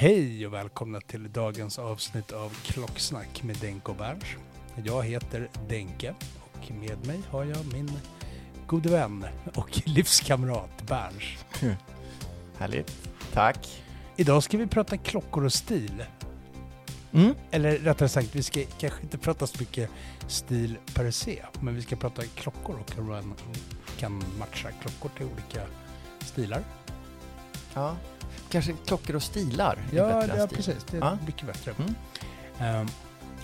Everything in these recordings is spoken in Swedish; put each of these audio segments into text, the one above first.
Hej och välkomna till dagens avsnitt av Klocksnack med Denke och Berns. Jag heter Denke och med mig har jag min gode vän och livskamrat Berns. Härligt. Tack. Idag ska vi prata klockor och stil. Mm. Eller rättare sagt, vi ska kanske inte prata så mycket stil per se, men vi ska prata klockor och hur man kan matcha klockor till olika stilar. Ja. Kanske klockor och stilar är Ja, bättre ja stil. precis. Det är Ja. mycket bättre. Mm. Ehm,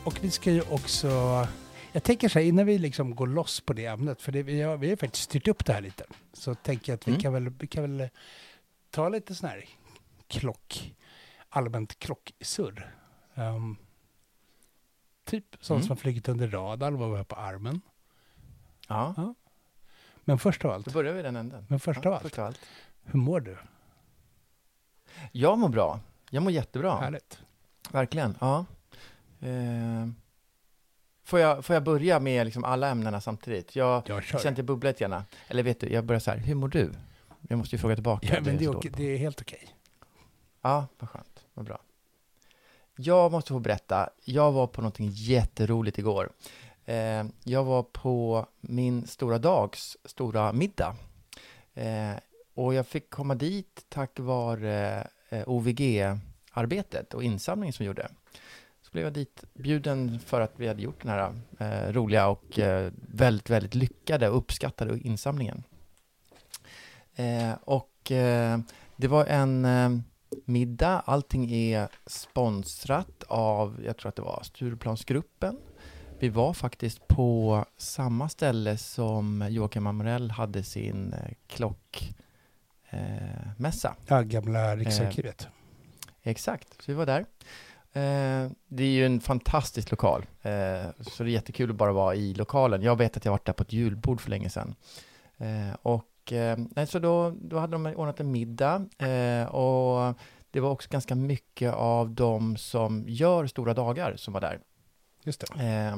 och vi ska ju också... Jag tänker så här, innan vi liksom går loss på det ämnet, för det, vi, har, vi har faktiskt styrt upp det här lite, så tänker jag att vi, Mm. kan, väl, vi kan väl ta lite sån här klock, allmänt klocksurr. Ehm, typ sånt Mm. som flugit under radarn, vad vi har på armen. Ja, Men först av då allt, börjar vi den änden. men först ja, av allt, Först av allt. hur mår du? Jag mår bra. Jag mår jättebra. Härligt. Verkligen. Ja. Eh, får, jag, får jag börja med liksom alla ämnena samtidigt? Jag Jag känner att jag bubblar lite grann. Eller vet du, jag börjar så här, hur mår du? Jag måste ju fråga tillbaka. Ja, men det, är, okej, det är helt okej. Ja, vad skönt. Vad bra. Jag måste få berätta. Jag var på någonting jätteroligt igår. Eh, jag var på min stora dags stora middag. Eh, och jag fick komma dit tack vare eh, OVG-arbetet och insamlingen som vi gjorde. Så blev jag dit bjuden för att vi hade gjort den här eh, roliga och eh, väldigt, väldigt lyckade och uppskattade insamlingen. Eh, och eh, det var en eh, middag. Allting är sponsrat av, jag tror att det var Stureplansgruppen. Vi var faktiskt på samma ställe som Joakim Amorell hade sin eh. Eh, mässa. Ja, gamla Riksarkivet. Exakt, så vi var där. Eh, det är ju en fantastisk lokal, eh, så det är jättekul att bara vara i lokalen. Jag vet att jag varit där på ett julbord för länge sedan. Eh, och eh, nej, så då, då hade de ordnat en middag eh, och det var också ganska mycket av de som gör stora dagar som var där. Just det. Eh,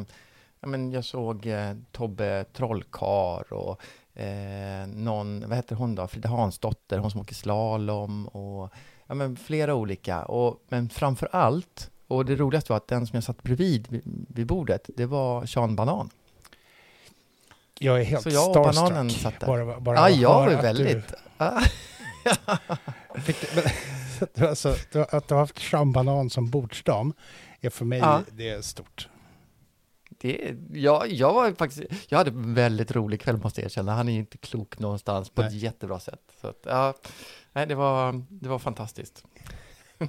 ja, men jag såg eh, Tobbe Trollkar och eh, någon, vad heter hon då, Frida Hansdotter, hon som åker slalom och ja, men flera olika. Och, men framför allt, och det roligaste var att den som jag satt bredvid vid, bordet, det var Sean Banan. Jag är helt Så jag och starstruck. bananen satt där. Bara, bara att jag var väldigt... Ah. Alltså, att du har haft Sean Banan som bordsdam är för mig Ja. det är stort. Det, ja, jag var faktiskt, jag hade en väldigt rolig kväll måste jag erkänna. Han är ju inte klok någonstans på ett Nej. jättebra sätt. Så att, ja, nej, det var, det var fantastiskt.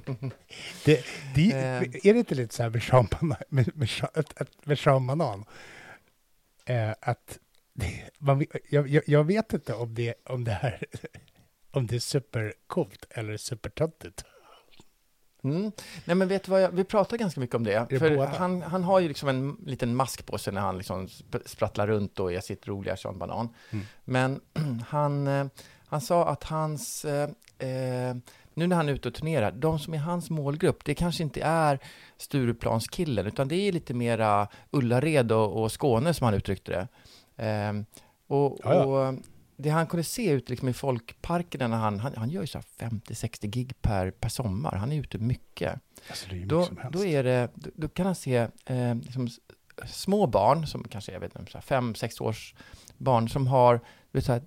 Det, det, Eh. är det inte lite så här med Sean Banan, med, med, med Sean Banan? Eh, att man, jag, jag, jag vet inte om det, om det här om det är supercoolt eller supertöntigt. Mm. Nej men vet vad, jag, vi pratar ganska mycket om det. det för han, han har ju liksom en liten mask på sig när han liksom sp- sprattlar runt och är sitt roliga Sean Banan. Mm. Men han, eh, han sa att hans, eh, eh, nu när han är ute och turnerar, de som är hans målgrupp, det kanske inte är Stureplanskillen, utan det är lite mera Ullared och, och Skåne som han uttryckte det. Eh, och, och det han kunde se ut liksom i folkparkerna när han, han, han gör ju så här 50-60 gig per, per sommar, han är ute mycket. Alltså är Då, mycket helst. då, är det, då, då kan han se eh, liksom, små barn, som kanske är 5-6 års barn, som har vet, så här,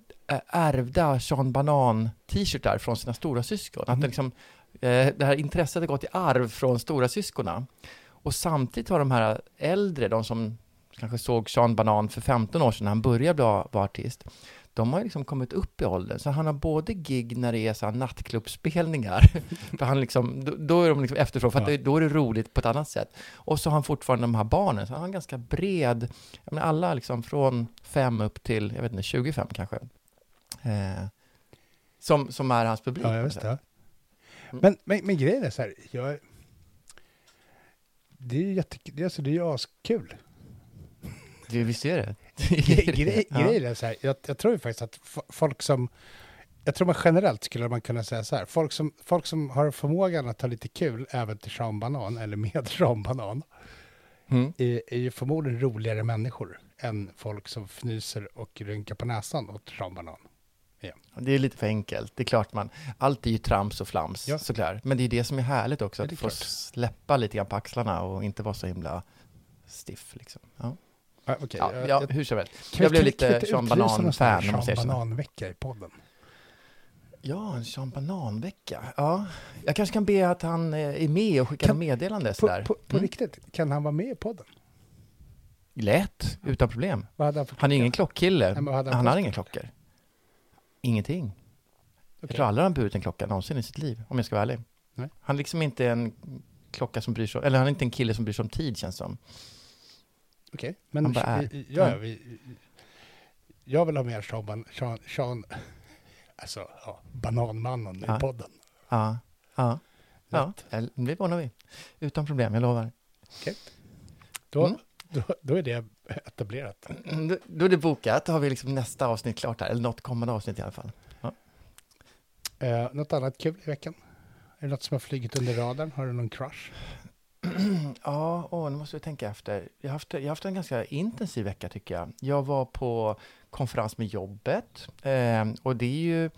ärvda Sean Banan-t-shirtar från sina stora syskon. Att det, liksom, eh, det här intresset har gått i arv från stora syskonen. Och samtidigt har de här äldre, de som kanske såg Sean Banan för 15 år sedan när han började bli, vara artist, de har liksom kommit upp i åldern. Så han har både gig när det är så här nattklubbspelningar, för han liksom, då, då är de liksom efterfrågan, för Ja. då är det roligt på ett annat sätt. Och så har han fortfarande de här barnen, så han har en ganska bred, jag menar alla liksom från fem upp till, jag vet inte, 25 kanske. Eh, som, som är hans publik. Ja, jag visst sätt. det. Men, men, men grejen är så här, jag, det är ju jättekul, det är, alltså, det är ju askul. Det, visst är det? Gre- Ja. Grejen är så här, jag, jag tror ju faktiskt att folk som, jag tror man generellt skulle man kunna säga så här, folk som, folk som har förmågan att ha lite kul även till Sean Banan eller med Sean Banan Mm. är, är ju förmodligen roligare människor än folk som fnyser och rynkar på näsan åt Sean Banan. Det är lite för enkelt. Det är klart man, allt är ju trams och flams Ja. såklart. Men det är det som är härligt också, att få släppa lite grann på axlarna och inte vara så himla stiff liksom. Ja, Ah, okej, ja, jag- ja jag- hur som helst. Jag blev lite Sean Banan-fan Sean. Banan-vecka i podden. Ja, en Sean Banan-vecka. Ja, jag kanske kan be att han eh, är med och skickar Kan- meddelande På, på, på Mm. riktigt, kan han vara med i podden? Lätt, utan problem. Han Han är ingen klockkille. Nej, han han har inga klockor. Ingenting. Okej. Jag tror aldrig han burit en klocka någonsin i sitt liv, om jag ska vara ärlig. Nej. Han är liksom inte en klocka som bryr sig om, eller han är inte en kille som bryr sig om tid känns som. Okej, men Han bara är. vi- ja, Ja. vi, jag vill ha mer Sean, Sean, Sean alltså, ja, Bananmannen Ja. i podden. Ja, ja, ja. Eller- Det ordnar vi. Utan problem, jag lovar. Då, Mm. då, då är det etablerat. Då, då är det bokat, då har vi liksom nästa avsnitt klart här, eller något kommande avsnitt i alla fall. Eh, något annat kul i veckan? Är det något som har flugit under radarn? Har du någon crush? Ja, åh, nu måste vi tänka efter. Jag har, haft, jag har haft en ganska intensiv vecka tycker jag. Jag var på konferens med jobbet eh, och det är ju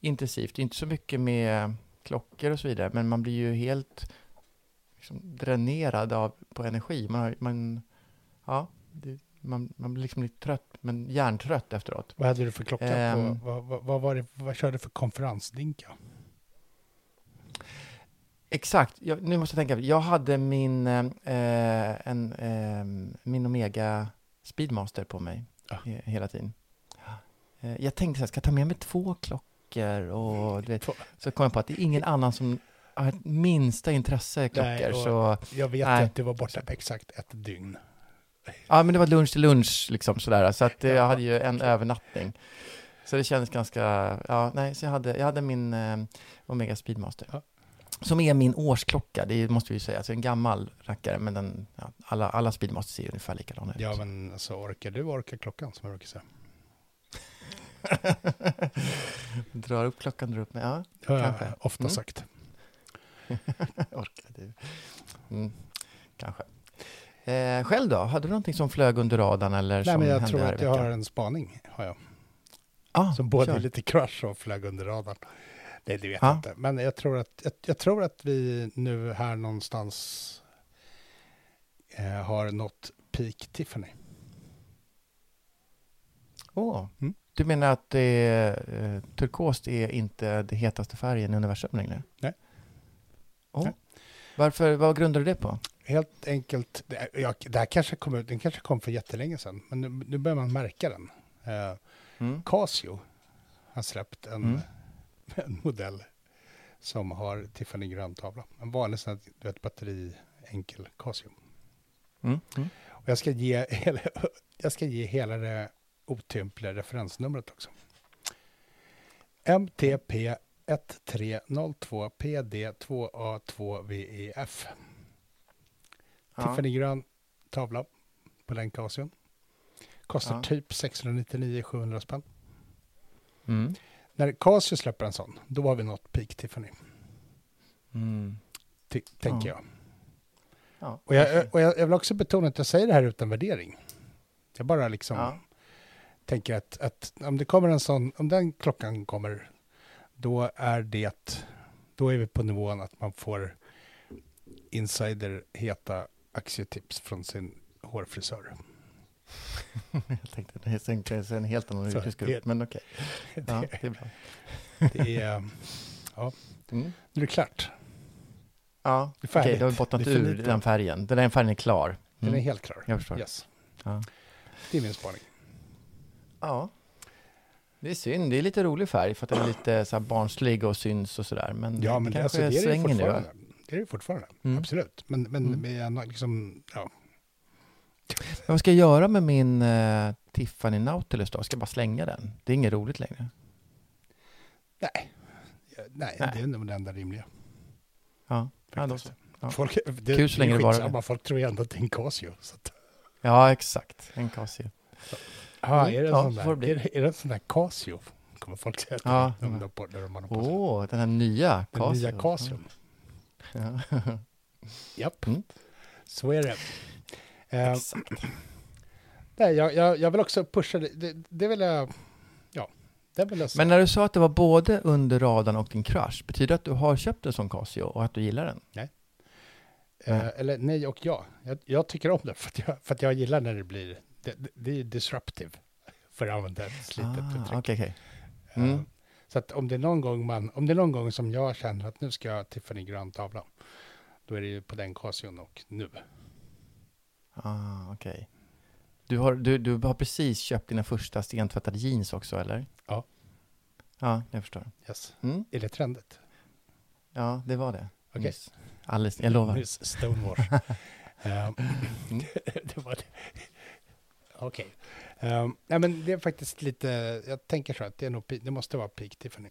intensivt. Det är inte så mycket med klockor och så vidare, men man blir ju helt liksom, dränerad av, på energi. Man, har, man, ja, det, man, man blir liksom lite trött, men hjärntrött efteråt. Vad hade du för klocka? På, vad, vad, vad, var det, vad körde du för konferensdinka? Exakt, jag, nu måste jag tänka. Jag hade min, eh, en, eh, min Omega Speedmaster på mig Ja. he, hela tiden. Eh, jag tänkte så här, ska jag ta med mig två klockor? Och, du vet, så kom jag på att det är ingen annan som har minsta intresse i klockor. Nej, så, Jag vet Nej. att du var borta på exakt ett dygn. ja, men det var lunch till lunch, liksom sådär. Så att, eh, jag hade ju en övernattning. Så det kändes ganska, ja, nej, så jag hade, jag hade min eh, Omega Speedmaster. Ja. Som är min årsklocka, det måste vi ju säga. Alltså en gammal rackare, men den, ja, alla, alla Speedmasters ser ungefär likadana ut. Ja, men alltså orkar du orkar klockan som jag brukar säga. drar upp klockan, drar upp mig. Ja, jag Kanske. ofta Mm. sagt. orkar du. Mm, kanske. Eh, själv då? Hade du någonting som flög under radarn eller Nej, som men jag tror att jag har en spaning. Har jag. Ah, Som både kör. lite crush och flög under radarn. Nej, det vet Ja. jag inte. Men jag tror, att, jag, jag tror att vi nu här någonstans eh, har nått peak Tiffany. Åh, Mm. Du menar att eh, turkost är inte det hetaste färgen i universum längre? Nej. Oh. Nej. Varför, vad grundar du det på? Helt enkelt, det, jag, det här kanske kom ut, den kanske kom för jättelänge sedan, men nu, nu börjar man märka den. Eh, Mm. Casio har släppt en, Mm. En modell som har Tiffany grön tavla. En vanlig sån här, du vet, batteri enkel Casio. Mm. Mm. Och jag ska ge hela, jag ska ge hela det otympliga referensnumret också. MTP 1302 PD2A2VEF. Ja. Tiffany grön tavla på den Casion. Kostar Ja. typ 699-700 spänn. Mm. När Casio släpper en sån, då har vi nått peak Tiffany, Mm. ty- tänker Ja. jag. Ja. Och, jag, och jag, jag vill också betona att jag säger det här utan värdering. Jag bara liksom Ja. tänker att, att om det kommer en sån, om den klockan kommer, då är det, då är vi på nivån att man får insider heta aktietips från sin hårfrisör. Jag tänkte det är en, det är en helt annan yrkesgrupp, det- men okej. Ja, Det, det är bra. det är, ja, Mm. nu är det klart. Ja, Det är färdigt. du har bottnat Det ur den färgen. Den där färgen är klar. Den Mm. är helt klar. Jag förstår. Yes. Ja. Det är min spaning. Ja. Det är synd, det är lite rolig färg för att den är lite så här barnslig och syns och sådär. Men Ja, men det, alltså, det är det svänger nu. fortfarande. Det är det fortfarande, Mm. absolut. Men, men Mm. med liksom, ja, Men vad ska jag göra med min uh, Tiffany Nautilus då? Ska jag bara slänga den? Det är inget roligt längre. nej. Ja, nej, Nej. det är nog det enda rimliga. Ja, ja då så. Ja. Folk, det, Kul så länge det skitsamma, Folk tror ju ändå att det är en Casio. Att, Ja, exakt. En Casio. Mm, är, det en ja, sån det där, bli. är, det, är det en sån där Casio? Kommer folk säga Ja. de har på- när de har på Åh, sig. oh, den här nya Den Casio. nya Casio. Ja. Japp, Mm. så är det. Eh, Exakt. nej, jag, jag, jag vill också pusha det. Det, vill jag... Ja, det vill jag säga. Men när du sa att det var både under radarn och din crush, betyder det att du har köpt en sån Casio och att du gillar den? Eh, eller nej och ja. Jag, jag tycker om det för att jag, för att jag gillar när det blir... Det, det, är disruptive, för att använda ett slitet Ah, uttryck. okej, okej. Eh, Mm. Så att om det är någon gång man, om det är någon gång som jag känner att nu ska jag Tiffany grön tavla, då är det ju på den Casion och nu. Ah, okej. Du har, du, du har precis köpt dina första stentvättade jeans också, eller? Ja. Ja, jag förstår. Yes. Mm. Är det trendigt? Ja, det var det. Okej. Nyss. Alldeles, jag lovar. Nyss Stonewash. Eh, Mm. det var det. Okej. Eh, nej men det är faktiskt lite, jag tänker så att det, är nog, det måste vara peak Tiffany.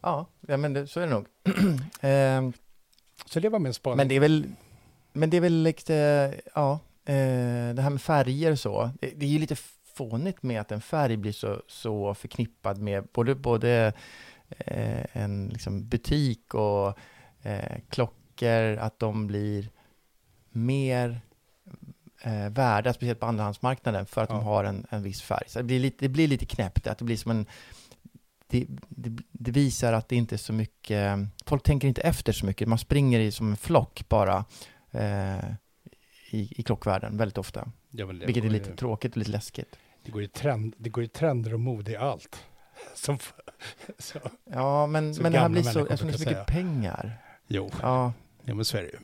Ja, ja men det, så är det nog. Ehm, Så det var min spaning. men det är väl, men det är väl lite, ja, eh, det här med färger och så. Det, är ju lite fånigt med att en färg blir så, så förknippad med både, både eh, en liksom butik och eh, klockor, att de blir mer eh, värda, speciellt på andrahandsmarknaden, för att Ja. de har en, en viss färg. Så det blir lite, det blir lite knäppt, att det blir som en det, det, det visar att det inte är så mycket, folk tänker inte efter så mycket, man springer i som en flock bara eh, i, i klockvärlden väldigt ofta. Ja, Vilket är lite ju- tråkigt och lite läskigt. Det går ju trend, det går ju trender och mode i allt. Som, så, Ja, men, men det här blir så, eftersom det är så mycket pengar. jo, Ja, ja, men så är det ju.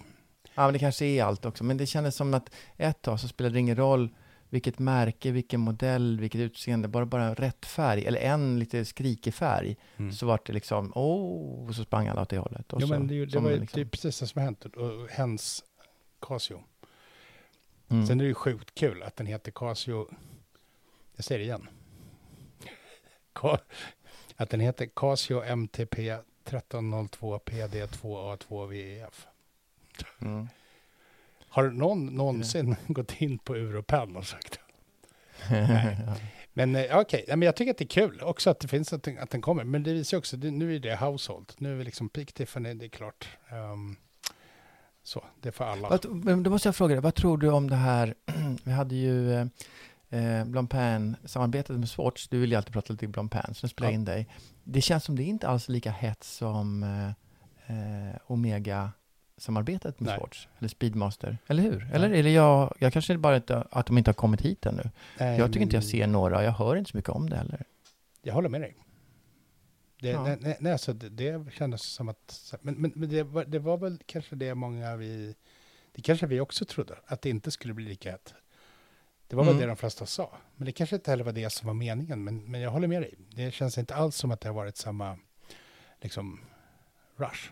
ja, men det kanske är allt också. Men det kändes som att ett tag så spelade det ingen roll vilket märke, vilken modell, vilket utseende, bara, bara rätt färg, eller en lite skrikig färg, Mm. så var det liksom, åh, och så sprang alla åt det hållet. Och Jo, så, men det, det var ju liksom- det är precis det som hänt. Och hens Casio. mm. Sen är det ju sjukt kul att den heter Casio, jag säger det igen. Att den heter Casio MTP 1302 PD2A2VEF. Mm. Har någon någonsin gått in på Europen och sagt Nej. Men eh, okej, ja, men jag tycker att det är kul också att det finns att den, att den kommer. Men det visar också, nu är det household. Nu är vi liksom peak Tiffany, det är klart. Ehm, så, det är för alla. Men då måste jag fråga dig, vad tror du om det här? Vi hade ju eh, eh, Blancpain-samarbetet med Swatch. Du vill ju alltid prata lite Blancpain, så nu spelar jag Ja. in dig. Det känns som det är inte alls lika hett som eh, eh, Omega-samarbetet med Nej. Swatch, eller Speedmaster, eller hur? Eller är det jag, jag kanske bara inte, att de inte har kommit hit ännu. Nej, jag tycker inte jag men ser några, jag hör inte så mycket om det heller. Jag håller med dig. Det, Ja. nej, nej, nej, alltså det, det kändes som att... Men, men, men det, var, det var väl kanske det många vi... Det kanske vi också trodde, att det inte skulle bli lika hett. Det var väl Mm. det de flesta sa. Men det kanske inte heller var det som var meningen. Men, men jag håller med dig. Det känns inte alls som att det har varit samma liksom, rush.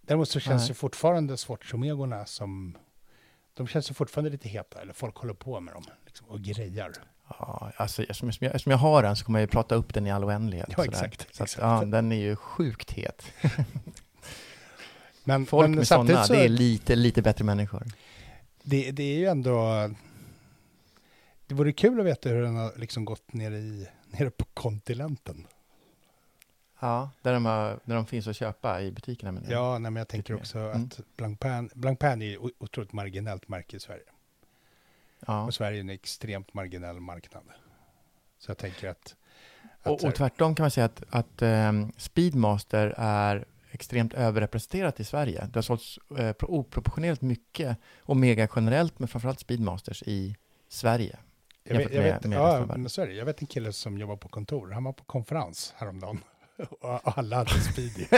Däremot så känns Nej. ju fortfarande Swatch-omegorna som... De känns ju fortfarande lite heta, eller folk håller på med dem liksom, och grejar. Ja, alltså eftersom jag, eftersom jag har den så kommer jag ju prata upp den i all oändlighet. Ja, exakt, Så att, exakt. ja, den är ju sjukt het. Men, Folk men med sådana, så, det är lite, lite bättre människor. det, det är ju ändå... Det vore kul att veta hur den har liksom gått nere, i, nere på kontinenten. Ja, där de, har, där de finns att köpa i butikerna. Men Ja, nej, men jag tänker också Mm. att Blancpain, Blancpain är otroligt marginellt märke i Sverige. Ja. Och Sverige är en extremt marginell marknad. Så jag tänker att... att Och, och tvärtom kan man säga att, att ehm, Speedmaster är extremt överrepresenterat i Sverige. Det har sålts eh, pro- oproportionerligt mycket Omega generellt, men framförallt Speedmasters i Sverige. Jag vet, jag med- vet, med ja. Jag vet en kille som jobbar på kontor. Han var på konferens häromdagen. Och alla hade speedy.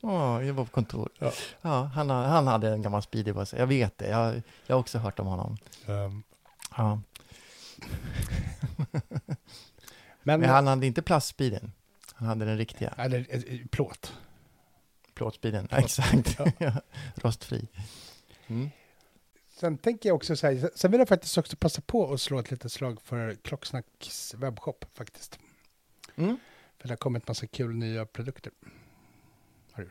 Åh, jag var på kontor. Ja. Ja. han, ha- han hade en gammal Speedy på sig. Jag vet det. Jag, jag har också hört om honom. um, Ja. men, Men han hade inte plastspeeden. Han hade den riktiga. eller eh, plåt. Plåtspeeden. Ja, exakt. Ja. Rostfri. Mm. Sen tänker jag också så här, sen vill jag faktiskt också passa på att slå ett litet slag för Klocksnacks webbshop faktiskt. Mm. Det har kommit massa kul nya produkter.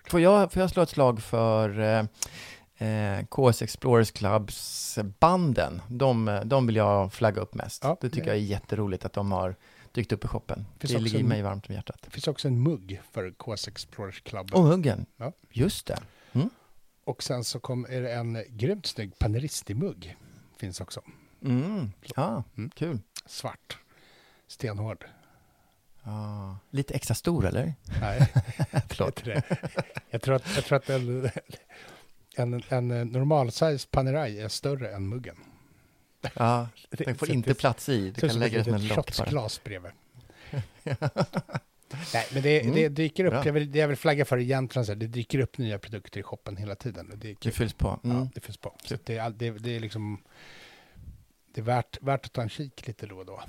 Får, jag, får jag slå ett slag för eh, eh, KS Explorers Clubs banden? De, de vill jag flagga upp mest. Ja, det tycker det- jag är jätteroligt att de har dykt upp i shoppen. Finns Det ligger en- mig varmt om hjärtat. Det finns också en mugg för KS Explorers Club. Och huggen. Ja. Just det. Och sen så kom, är det en grymt snygg Paneristi-mugg. Finns också. Mm. Ja, Mm. kul. Svart. Stenhård. Ja. Lite extra stor eller? Nej, Förlåt. inte det. Jag tror att, jag tror att en, en, en normalsize Panerai är större än muggen. Ja, den får Så inte det- plats i. Du kan lägga det som en lock bara. shotsglas bredvid. Nej, men det, Mm. det dyker upp, Bra. jag vill, det jag vill flagga för egentligen, så här, det dyker upp nya produkter i shoppen hela tiden. Det Det fylls på. Mm. Ja, det finns på. Så det, det, det är liksom, det är värt, värt att ta en kik lite då och då.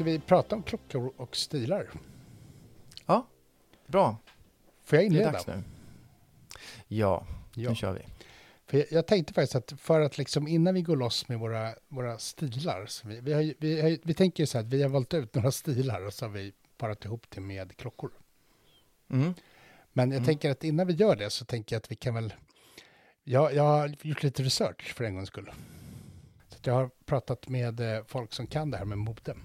Ska vi prata om klockor och stilar? Ja, bra. Får jag Det är inleda? dags nu. Ja, Ja. nu kör vi. För jag, jag tänkte faktiskt att för att liksom innan vi går loss med våra, våra stilar, så vi, vi, har, vi, har, vi tänker ju så här att vi har valt ut några stilar och så har vi parat ihop det med klockor. Mm. Men jag Mm. tänker att innan vi gör det så tänker jag att vi kan väl... Jag, jag har gjort lite research för en gångs skull. Så jag har pratat med eh, folk som kan det här med mode.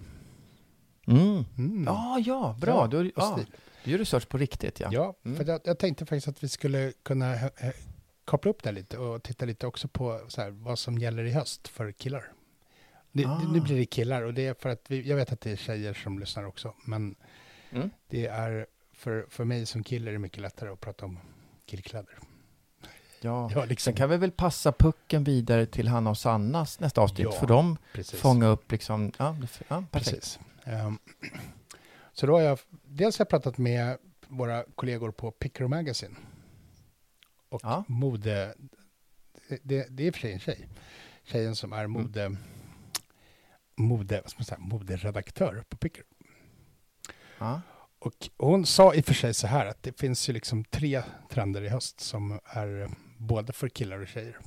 Mm. Mm. Ja, ja, bra. Ja, du, stil. du gör research på riktigt, ja. Ja, Mm. för jag, jag tänkte faktiskt att vi skulle kunna eh, eh, koppla upp det lite och titta lite också på så här, vad som gäller i höst för killar. Nu, Ah. nu blir det killar och det är för att vi, jag vet att det är tjejer som lyssnar också, men Mm. det är för, för mig som kille är det mycket lättare att prata om killkläder. ja. Ja, liksom, Sen kan vi väl passa pucken vidare till Hanna och Sannas nästa avsnitt, Ja, för de precis. fånga upp liksom, ja, det, ja perfekt. Precis. Ehm, så då har jag, dels har jag pratat med våra kollegor på Picker Magazine. Och Ja. mode, det, det är i och för sig en tjej. Tjejen som är mode, mode, vad ska man säga, moderedaktör på Picker. Ja. Och hon sa i och för sig så här att det finns ju liksom tre trender i höst som är både för killar och tjejer.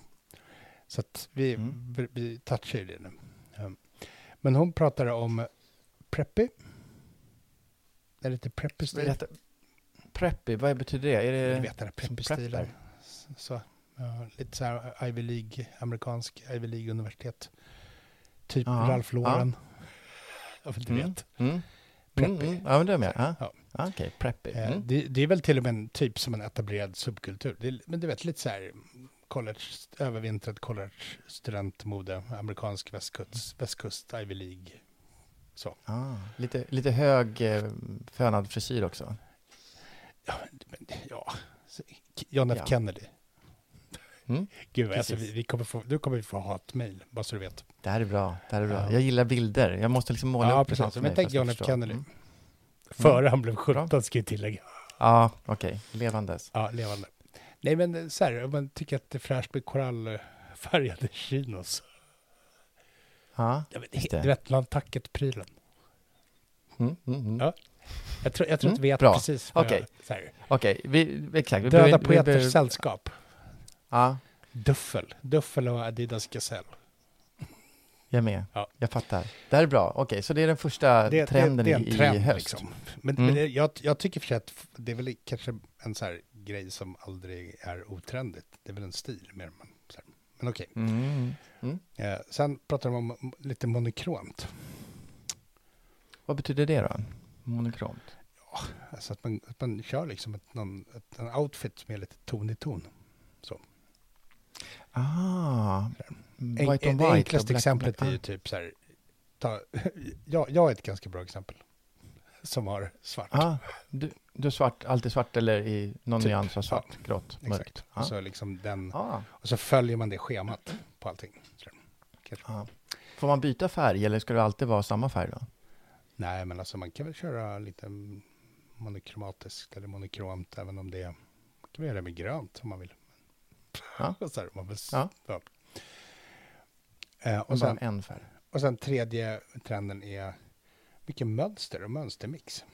Så att vi, Mm. vi, touchar det nu. Um, Men hon pratade om preppy. Är det lite preppy stil? Berätta. Preppy, vad betyder det? Är det Ni vet som preppy-stilen. Så, ja, lite så här Ivy League, amerikansk Ivy League-universitet. Typ Ja, Ralph Lauren. Ja, men du Mm. vet. Mm. Mm, Preppy. mm. Ja, men det är med. Ja. Ja. Ja. Okej, preppy. Eh, Mm. Det, det är väl till och med en typ som en etablerad subkultur. Det är, men du vet, lite så här college, övervintrat college-studentmode, amerikansk västkust, västkust, Ivy League. Så. Ah, lite, lite hög eh, fönad frisyr också. Ja, men, ja. John F Ja. Kennedy. Mm. Gud, alltså, vi, vi kommer få, nu kommer vi få hatmejl, bara så du vet. Det här är bra. Det här är bra. Ja. Jag gillar bilder. Jag måste liksom måla Ja, upp precis. Men mig tänk John F. Kennedy. Mm. Före han blev 17 ska jag tillägga. Ja, okej. Levandes. Ja, levande. Nej, men så här, om man tycker att det är fräscht med korallfärgade chinos. Ja, Jag vet, Just det. rätt Nantucket-prylen. mm, mm, mm. Ja. Jag tror, jag tror Mm, att vi vet bra. precis vad Okej. här, Okej, vi, exakt. Vi Döda poeters sällskap. Ja, Duffel. Duffel och Adidas Gazelle. jag med. Ja. Jag fattar. Det här är bra. Okej, så det är den första Det, trenden det, det är en i, trend i höst. liksom. Men, Mm. men det, jag, jag tycker för att det är väl kanske en så här grej som aldrig är otrendigt. Det är väl en stil mer. Men, men okej. Mm. Eh, sen pratar de om lite monokromt. Vad betyder det då? Monokromt? Alltså att man, att man kör liksom ett, någon, ett, en outfit som är lite ton i ton. Ah, En, white on det white. enklaste black- exemplet är ju ah. typ så här. Ta, jag, jag är ett ganska bra exempel. Som har svart. Ah, du, du är svart, alltid svart eller i någon Typ, nyans av svart, ja, grått, mörkt? Exakt. Ah. Och, så liksom den, Ah, och så följer man det schemat på allting. Kanske. ah. Får man byta färg eller ska det alltid vara samma färg då? Nej, men alltså man kan väl köra lite monokromatiskt eller monokromt, även om det man kan göra det med grönt om man vill. Ja. så här, man vill Ja. ja. Eh, Och sen, en färg? och sen tredje trenden är mycket mönster och mönstermix.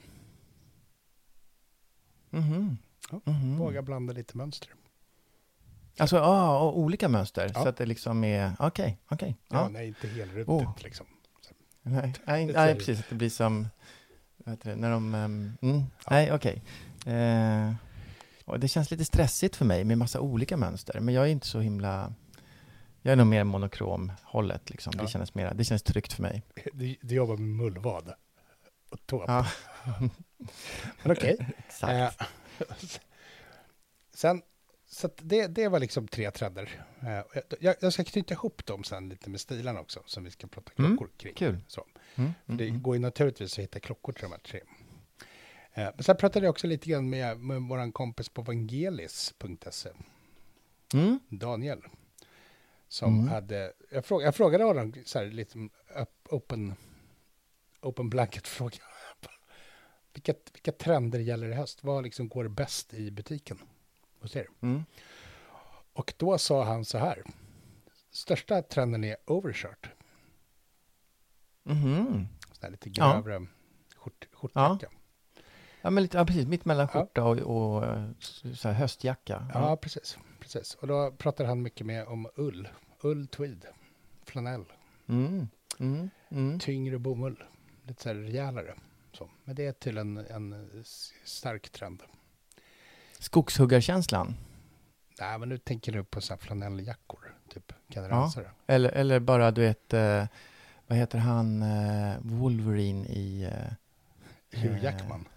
Mhm. Ja, Mhm. Våga blanda lite mönster. Alltså, ah, och olika mönster, Ja. så att det liksom är, okej, okej. Ja, ja. nej, inte helruttet Oh. liksom. Nej, nej, nej, precis, det blir som, vad heter det, när de, ehm, mm, nej, okej. Eh, och det känns lite stressigt för mig med massa olika mönster, men jag är inte så himla, jag är nog mer monokrom-hållet liksom. Ja. Det känns mer, det känns tryggt för mig. Du, du jobbar med mullvad och tåp. Ja, Men okej. exakt. Eh, sen, så det, det var liksom tre trender. Eh, jag, jag ska knyta ihop dem sen lite med stilarna också, som vi ska prata Mm, klockor kring. Kul. Så. Mm, För det mm, går ju naturligtvis att hitta klockor till de här tre. Eh, men sen pratade jag också lite grann med, med vår kompis på vangelis.se, mm. Daniel. Som Mm. hade, jag, fråg, jag frågade honom så här lite open, open blanket-fråga. Vilka, vilka trender gäller i höst? Vad liksom går bäst i butiken hos er? Mm. Och då sa han så här. Största trenden är overshirt. Mhm. Sån här lite Ja. grövre skjort, skjortjacka. Ja, men lite, ja, precis, mitt mellan Ja. skjorta och, och eh, så här höstjacka. Ja, precis, precis. Och då pratade han mycket mer om ull. Ull, tweed, flanell, Mm. Mm. Mm. tyngre bomull. Lite så här rejälare. Så. Men det är till en, en stark trend. Skogshuggarkänslan. Nej, men nu tänker du på så här flanelljackor, typ Ja. kanadensare. Eller, eller bara, du vet, eh, vad heter han, eh, Wolverine i... Eh, Hugh eh, Jackman.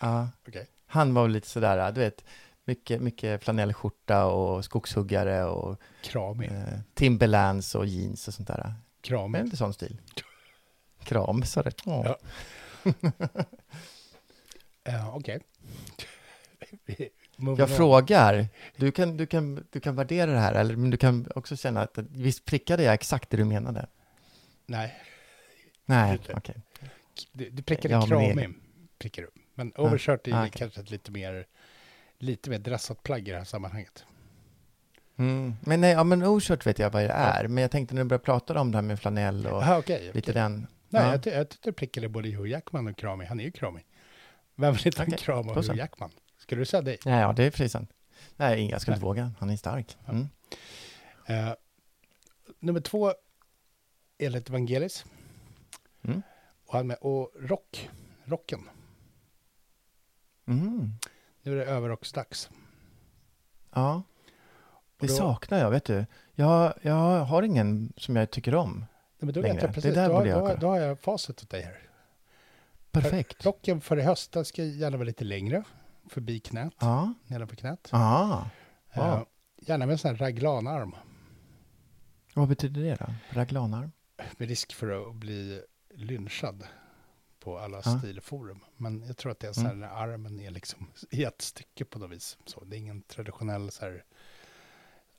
Ja, Okej. han var väl lite sådär, du vet, mycket, mycket flanellskjorta och skogshuggare och Kramig. eh, Timberlands och jeans och sånt där. Kramig. inte sån stil. Kram, sa det. Åh. Ja. Ja, okej. Moving Jag frågar, du kan, du, kan, du kan värdera det här, eller, men du kan också känna att visst prickade jag exakt det du menade? Nej, Nej, okej. du, du prickade min kramig. Prickar du. Men overshirt är Ah, okej. kanske ett lite mer, lite mer dressat plagg i det här sammanhanget. Mm. Men nej, ja, men o-shirt vet jag vad det är, men jag tänkte när du började prata om det här med flanell och Aha, okej. lite okej. den. Nej, ja. jag, jag tyckte du prickade både Hugh Jackman och Kramig. Han är ju Kramig. Vem vill inte ha en kram av. Hugh Jackman? Skulle du säga dig? Ja, ja, det är precis sant. Nej, jag skulle inte våga. Han är stark. Mm. Eh, nummer två är lite Vangelis. Mm. Och, han med, och rock. Rocken. Mm. Nu är det överrocksdags. Ja, det då- saknar jag, vet du. Jag, jag har ingen som jag tycker om. Nej, men längre. jag Det precis. där Då, borde jag då, då har jag facit åt dig här. Perfekt. Rocken för i höst, den ska gärna vara lite längre. Förbi knät, Ja. nedanför knät. Ah. Eh, Wow. gärna med en sån här raglanarm. Vad betyder det då? Raglanarm? Med risk för att bli lynchad på alla Ja. stilforum. Men jag tror att det är så här när armen är liksom i ett stycke på något vis. Så det är ingen traditionell så här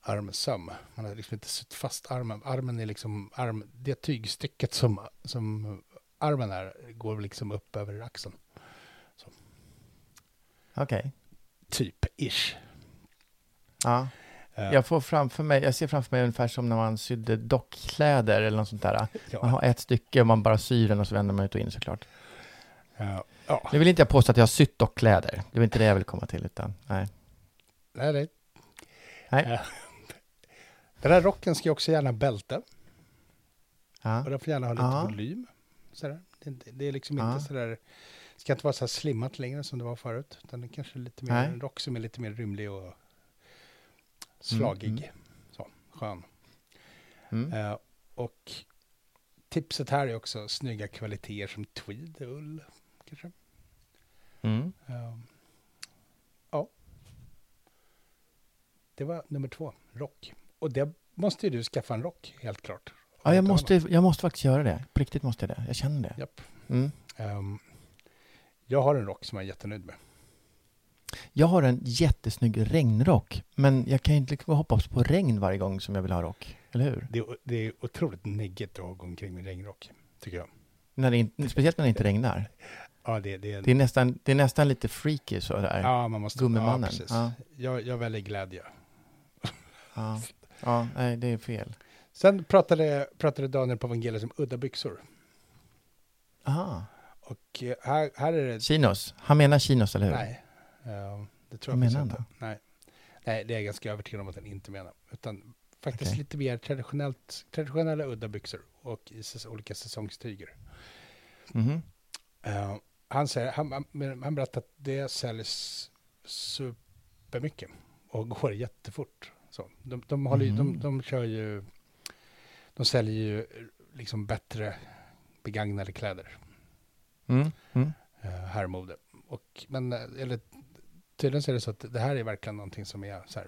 armsöm. Man har liksom inte sytt fast armen. Armen är liksom, arm, det tygstycket som, som armen är går liksom upp över axeln. Okej. Typ, ish. Ja. Eh, Jag får framför mig, jag ser framför mig ungefär som när man sydde dockkläder eller något sånt där. Man ja, har ett stycke och man bara syr den och så vänder man ut och in såklart. eh, ja. Nu vill inte jag påstå att jag har sytt dockkläder. Det var inte det jag vill komma till, utan nej. Nej, nej. Nej. Eh, Den här rocken ska också gärna ha bälte. Ja. Och den får gärna ha lite Ja. volym. Sådär. Det, det- är liksom Ja. inte sådär... Det ska inte vara så här slimmat längre som det var förut. Utan det är kanske lite mer Nej. en rock som är lite mer rymlig och slagig. Mm, Så, skön. Mm. Eh, och tipset här är också snygga kvaliteter som tweed, ull kanske. Mm. Eh, ja. Det var nummer två, rock. Och det måste ju du skaffa en rock, helt klart. Ja, jag måste, jag måste faktiskt göra det. På riktigt måste jag det. Jag känner det. Japp. Mm. Ehm, jag har en rock som jag är jättenöjd med. Jag har en jättesnygg regnrock, men jag kan ju inte liksom hoppas på regn varje gång som jag vill ha rock. Eller hur? Det är, det är otroligt neggigt att gå omkring med regnrock, tycker jag. När det inte, speciellt när det inte regnar. Ja, det, det, Det är nästan, det är nästan lite freaky så där. ja, man måste... Gummimannen. Ja, precis. Ja. Jag, jag väljer glädje. Ja. ja, nej, det är fel. Sen pratade, pratade Daniel på Evangelius om udda byxor. Aha. Och eh, här, här är det... Chinos. Han menar chinos, eller hur? Nej, ehm, det tror jag menar han inte. Nej. Nej, det är jag ganska övertygad om att han inte menar. Utan faktiskt Okej. lite mer traditionellt, traditionella udda byxor och i olika säsongstyger. Mhm. Eh, han, säger, han, han, han berättar att det säljs supermycket och går jättefort. Så, de, de, håller, ju- de, Mhm. de kör ju, de säljer ju liksom bättre begagnade kläder, Mm. Mm. herrmode. Och, men, eh, eller, tydligen så är det så att det här är verkligen någonting som är så här,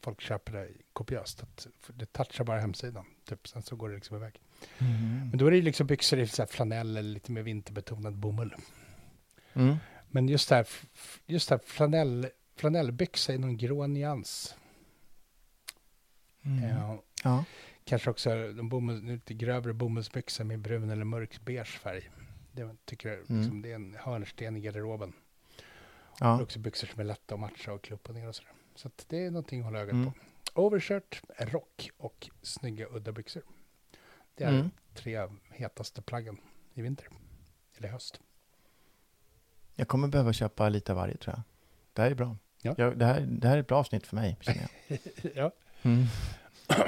folk köper det kopiöst. Att det touchar bara hemsidan, typ, sen så går det liksom iväg. Mm. Men då är det liksom byxor i så här flanell eller lite mer vinterbetonad bomull. Mm. Men just det här, just det här flanell, flanellbyxa i någon grå nyans. Mm. Ja, Ja. kanske också de bomull, lite grövre bomullsbyxor med brun eller mörk beige färg. Det tycker jag Mm. liksom, det är en hörnsten i garderoben. Och ja. också byxor som är lätta att matcha och klä och ner och sådär. Så det är någonting att hålla ögat Mm. på. Overshirt, rock och snygga udda byxor. Det är Mm. tre hetaste plaggen i vinter. Eller höst. Jag kommer behöva köpa lite av varje, tror jag. Det här är bra. Ja. Jag, det, här, det här är ett bra avsnitt för mig, känner jag. ja. Mm.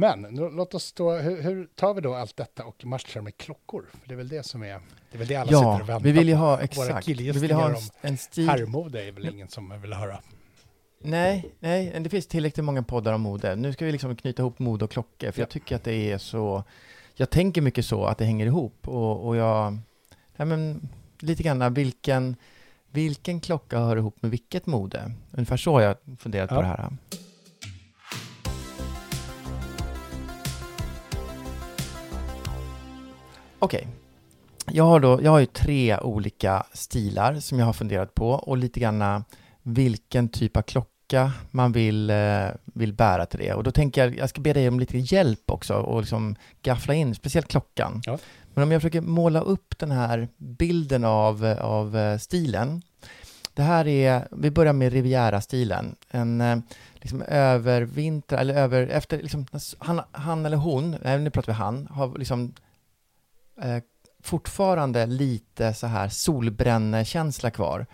Men låt oss då, hur, hur tar vi då allt detta och matchar med klockor? För det är väl det som är, det är väl det alla sitter och Ja, väntar vi vill ju på. ha, Våra exakt. Vi vill ha killgissningar en, om en stil. herrmode är väl ingen som vill höra. Nej, nej, det finns tillräckligt många poddar om mode. Nu ska vi liksom knyta ihop mode och klockor, för Ja. jag tycker att det är så... Jag tänker mycket så, att det hänger ihop. Och, och jag... Nej, men lite grann vilken, vilken klocka hör ihop med vilket mode? Ungefär så har jag funderat Ja. på det här. Okej. Jag har då, jag har ju tre olika stilar som jag har funderat på och lite grann vilken typ av klocka man vill, eh, vill bära till det. Och då tänker jag, jag ska be dig om lite hjälp också och liksom gaffla in, speciellt klockan. Ja. Men om jag försöker måla upp den här bilden av, av eh, stilen. Det här är, vi börjar med Riviera-stilen. En eh, liksom övervinter, eller över, efter, liksom, han, han eller hon, nu pratar vi han, har liksom eh, fortfarande lite så här solbrännekänsla kvar.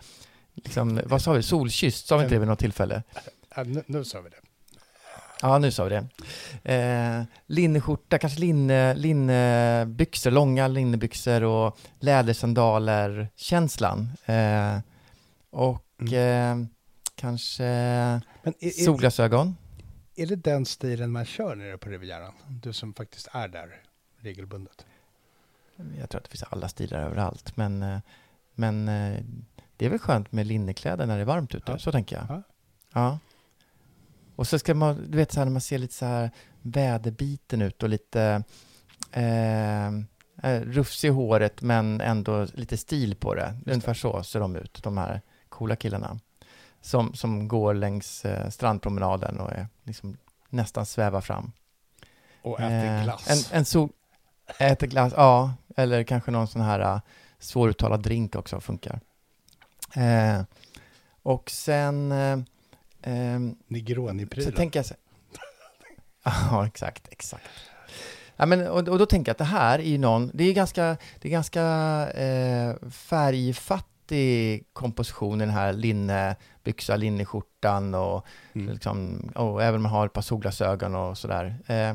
Liksom, vad sa vi? Solkysst, sa vi inte det vid något tillfälle? Ja, nu, nu sa vi det. Ja, nu sa vi det. Eh, linneskjorta, kanske linne, linnebyxor, långa linnebyxor och lädersandaler, känslan. Eh, och eh, kanske Men är, är, solglasögon. är det den stilen man kör nere på Rivieran? Du som faktiskt är där regelbundet. Jag tror att det finns alla stilar överallt, men, eh, men eh, det är väl skönt med linnekläder när det är varmt ute, Ja. så tänker jag. Ja. Ja. Och så ska man, du vet så här när man ser lite så här väderbiten ut och lite eh, eh, rufsig i håret men ändå lite stil på det. Ungefär så ser de ut, de här coola killarna. Som, som går längs eh, strandpromenaden och är liksom nästan svävar fram. Och äter Eh, glass. En, en sol... Äter glass, ja. Eller kanske någon sån här uh, svåruttalad drink också funkar. Eh, och sen... Eh, så Negroni-prylar. tänker jag så Ja, exakt, exakt. Ja, men, och, och då tänker jag att det här är ju någon, det är ganska, det är ganska eh, färgfattigt svettig komposition i den här linnebyxa, linneskjortan och, Mm. liksom, och även om man har ett par solglasögon och sådär. Eh,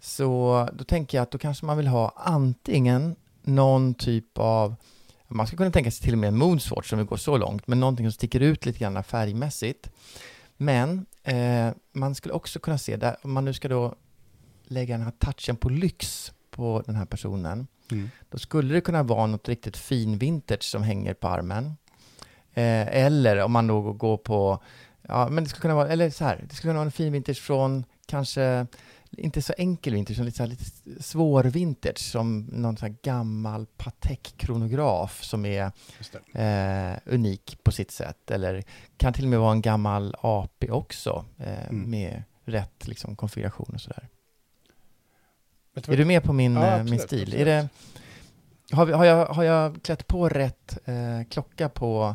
så då tänker jag att då kanske man vill ha antingen någon typ av man skulle kunna tänka sig till och med en moonswatch om vi går så långt, men någonting som sticker ut lite grann färgmässigt. Men eh, man skulle också kunna se, där, om man nu ska då lägga den här touchen på lyx på den här personen, Mm. då skulle det kunna vara något riktigt fin vintage som hänger på armen. Eh, eller om man då går på, ja men det skulle kunna vara, eller så här, det skulle kunna vara en fin vintage från kanske inte så enkel vintage, utan lite, så här, lite svår vintage som någon så gammal Patek kronograf som är eh, unik på sitt sätt. Eller kan till och med vara en gammal AP också eh, Mm. med rätt liksom, konfiguration och sådär. Är du med på min, Ja, eh, absolut, min stil? absolut. Är det, har, vi, har, jag, har jag klätt på rätt eh, klocka på...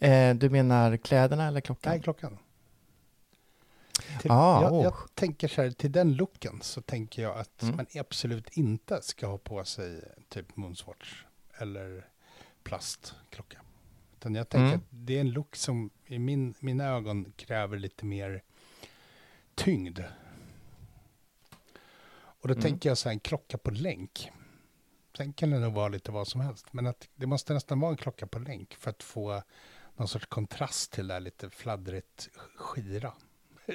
Eh, du menar kläderna eller klockan? Nej, klockan. Till, Ah, jag, oh. jag tänker så här, till den looken så tänker jag att Mm. man absolut inte ska ha på sig typ Moonswatch eller plastklocka. Utan jag tänker Mm. att det är en look som i min, mina ögon kräver lite mer tyngd. Och då Mm. tänker jag så här, en klocka på länk. Sen kan det nog vara lite vad som helst. Men att det måste nästan vara en klocka på länk för att få någon sorts kontrast till det här lite fladdrigt skira.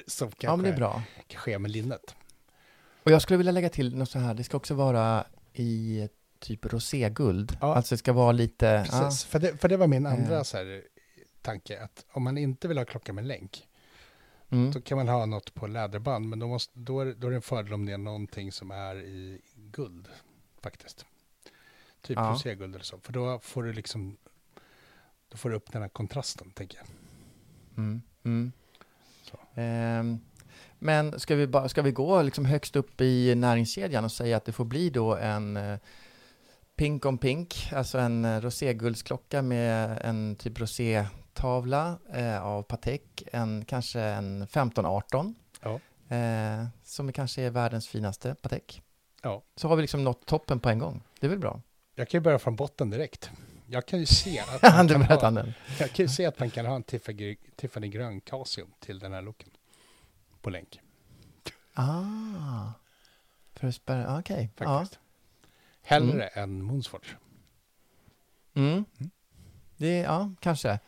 Som kanske Ja, men det är bra. kan ske med linnet. Och jag skulle vilja lägga till något så här, det ska också vara i typ roséguld. Ja. Alltså det ska vara lite... Precis, för, det, för det var min andra Eh. så här, tanke. Att om man inte vill ha klocka med länk, mm. då kan man ha något på läderband. Men då, måste, då, är, då är det en fördel om det är någonting som är i guld, faktiskt. Typ Ja. roséguld eller så. För då får du liksom, då får du upp den här kontrasten, tänker jag. Mm. Mm. Ehm, men ska vi, bara, ska vi gå liksom högst upp i näringskedjan och säga att det får bli då en eh, Pink on Pink, alltså en eh, roséguldsklocka med en typ rosétavla eh, av Patek, en, kanske en 1518, Ja. eh, som kanske är världens finaste Patek. Ja. Så har vi liksom nått toppen på en gång. Det är väl bra? Jag kan ju börja från botten direkt. Jag kan ju se att du kan, ha, den. jag kan ju se att man kan ha en Tiffany, Tiffany grön Casio till den här looken. På länk, Ah, för att spärra, okej. Ja. faktiskt. Hellre än Moonswatch. Mm. Det, ja, kanske.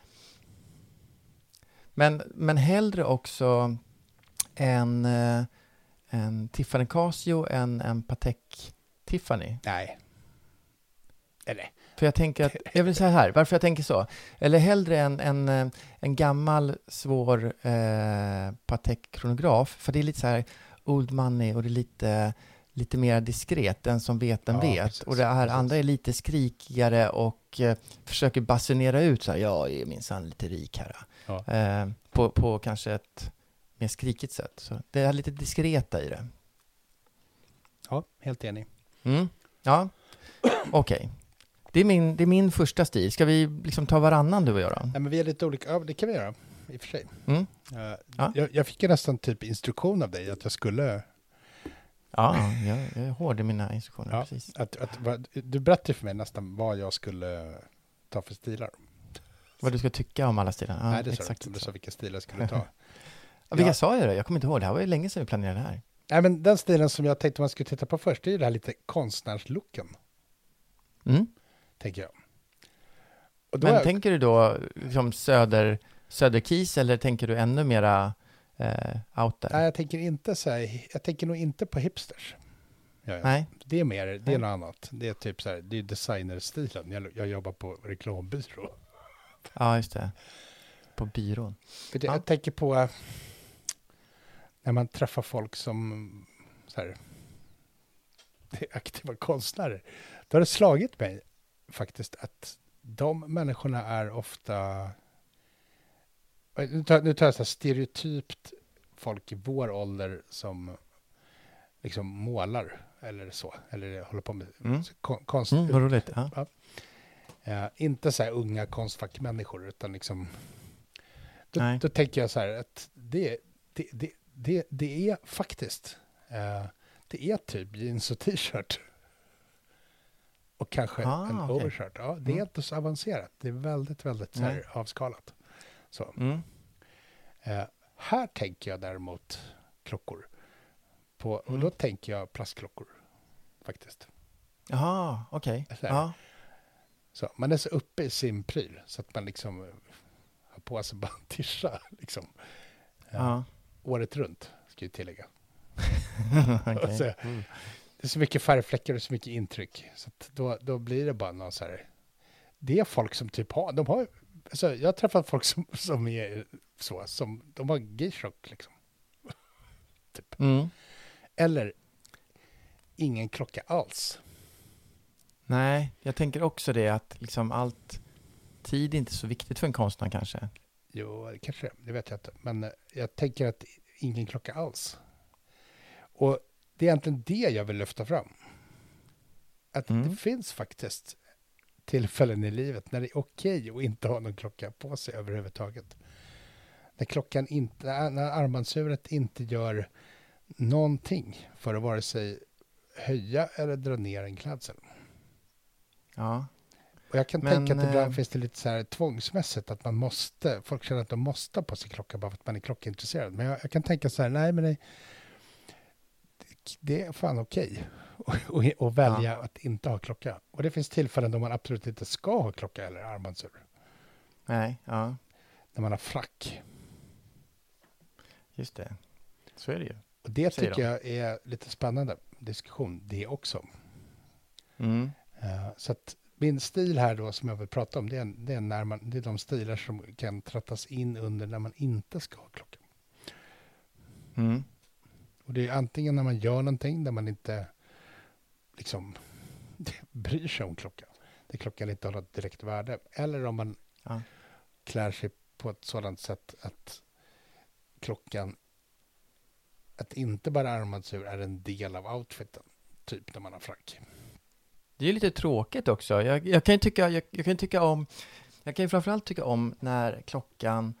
Men, men hellre också en, eh, en Tiffany Casio än en Patek Tiffany. Nej. Eller, För jag tänker att, jag vill säga här, varför jag tänker så. Eller hellre en, en, eh, en gammal svår eh, Patek kronograf, för det är lite så här old money och det är lite, lite mer diskret, den som vet den Ja, vet. precis, och det här precis. andra är lite skrikigare och eh, försöker basunera ut så här, jag är minsann lite rik här. Ja. Eh, på, på kanske ett mer skrikigt sätt. Så det är lite diskreta i det. ja, helt enig. Mm. Ja, okej. Det, är min, det är min första stil. Ska vi liksom ta varannan du och jag då? Nej, men vi är lite olika. Ja, det kan vi göra, i och för sig. Mm. Eh, Ja. jag, jag fick ju nästan typ instruktion av dig att jag skulle... Ja, jag, jag är hård i mina instruktioner. Ja, Precis. att, att, vad- du berättade för mig nästan vad jag skulle ta för stilar. Vad du ska tycka om alla stilar. Ja, Nej, det sa du exakt inte. Du sa vilka stilar jag skulle ta. Ja, vilka sa jag då? Jag kommer inte ihåg. Det här var ju länge sedan vi planerade det här. Nej, men den stilen som jag tänkte man skulle titta på först, det är ju det här lite konstnärslooken, Mm. Tänker jag. Men är, tänker du då liksom söder, söderkis eller tänker du ännu mera eh, out there. Nej, jag tänker inte så här, jag tänker nog inte på hipsters. Ja, ja. Nej. Det är mer, det är Nej. något annat. Det är typ så här, det är designerstilen. Jag, jag jobbar på reklambyrå. Ja, just det. På byrån. För det, Ja. Jag tänker på eh, när man träffar folk som så här, det är aktiva konstnärer. Då har det slagit mig faktiskt att de människorna är ofta... Nu tar, nu tar jag så här stereotypt folk i vår ålder som liksom målar eller så. Eller håller på med Mm. kon, konst. Mm, vad roligt. Ja. Eh, inte så här unga konstfackmänniskor, utan liksom... Då, Nej. då tänker jag så här att det, det, det, det, det är faktiskt, eh, det är typ jeans och t-shirt. Och kanske Ah, en okej. overshirt. Ja, det är Mm. inte så avancerat. Det är väldigt, väldigt så här avskalat. Så. Mm. Eh, här tänker jag däremot klockor. På, och Mm. då tänker jag plastklockor. Faktiskt. Jaha, okej. Här. Ja. Så, man är så uppe i sin pryl så att man liksom eh, har på sig bara en tischa liksom, Ja. året runt, ska jag tillägga. Okej. Så, det är så mycket färgfläckar och så mycket intryck. Så då, då blir det bara någon så här... Det är folk som typ har... De har alltså, jag har träffat folk som, som är så, som de har G-Shock liksom. typ. Mm. Eller ingen klocka alls. Nej, jag tänker också det att liksom allt tid är inte så viktigt för en konstnär kanske. Jo, kanske det. Det vet jag inte. Men eh, jag tänker att ingen klocka alls. Och det är egentligen det jag vill lyfta fram. Att Mm. det finns faktiskt tillfällen i livet när det är okej att inte ha någon klocka på sig överhuvudtaget. När klockan inte, när armbandsuret inte gör någonting för att vare sig höja eller dra ner en klädsel. Ja. Och jag kan Men, tänka att ibland eh, finns det lite så här tvångsmässigt att man måste, folk känner att de måste ha på sig klocka bara för att man är klockintresserad. Men jag, jag kan tänka så här, nej men det, det är fan okej att och, och välja att inte ha klocka. Och det finns tillfällen då man absolut inte ska ha klocka eller armbandsur. Nej, ja. När man har frack. Just det. Så är det ju. Och det Säger tycker jag är lite spännande diskussion, det också. Mm. Eh, så att min stil här då som jag vill prata om, det är, det är, när man, det är de stilar som kan trattas in under när man inte ska ha klocka. Mm. Och det är antingen när man gör någonting där man inte liksom bryr sig om klockan. Där klockan inte har något direkt värde. Eller om man Ja. klär sig på ett sådant sätt att klockan, att inte bara armbandsur är en del av outfiten. Typ när man har frack. Det är lite tråkigt också. Jag, jag kan ju tycka, jag, jag kan tycka om, jag kan ju framförallt tycka om när klockan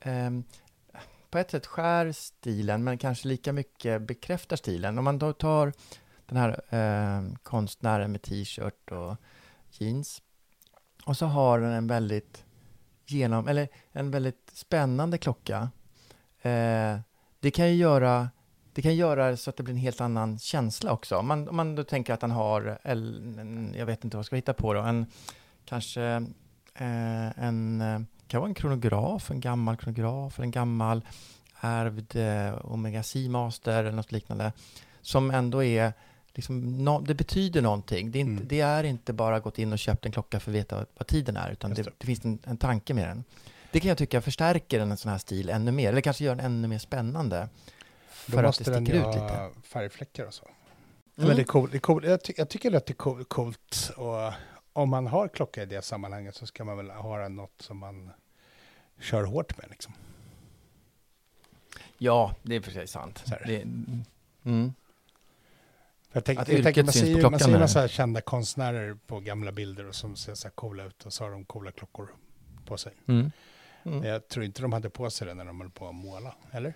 ehm, på ett sätt skär stilen, men kanske lika mycket bekräftar stilen. Om man då tar den här eh, konstnären med t-shirt och jeans och så har den en väldigt genom, eller en väldigt spännande klocka. Eh, det kan ju göra det kan göra så att det blir en helt annan känsla också. Om man, om man då tänker att han har, eller, jag vet inte vad jag ska hitta på då, en kanske eh, en, eh, kan vara en kronograf, en gammal kronograf, eller en gammal ärvd eh, Omega Seamaster eller något liknande, som ändå är Liksom, no, det betyder någonting. Det är, inte, Mm. det är inte bara gått in och köpt en klocka för att veta vad, tiden är, utan det, det. det finns en, en tanke med den. Det kan jag tycka förstärker en sån här stil ännu mer, eller kanske gör den ännu mer spännande. Då För att måste det den sticker ju ut lite. färgfläckar och så. Mm. Men det är cool, det är cool. Jag, ty jag tycker att det är cool, coolt och om man har klocka i det sammanhanget så ska man väl ha något som man kör hårt med liksom. Ja, det är precis sant. Så här. Det, mm. För Jag, tänk, Att jag tänker, man ser på man ser massa kända konstnärer på gamla bilder och som ser så här coola ut och så har de coola klockor på sig. Mm. Men Mm. Jag tror inte de hade på sig det när de höll på att måla, eller?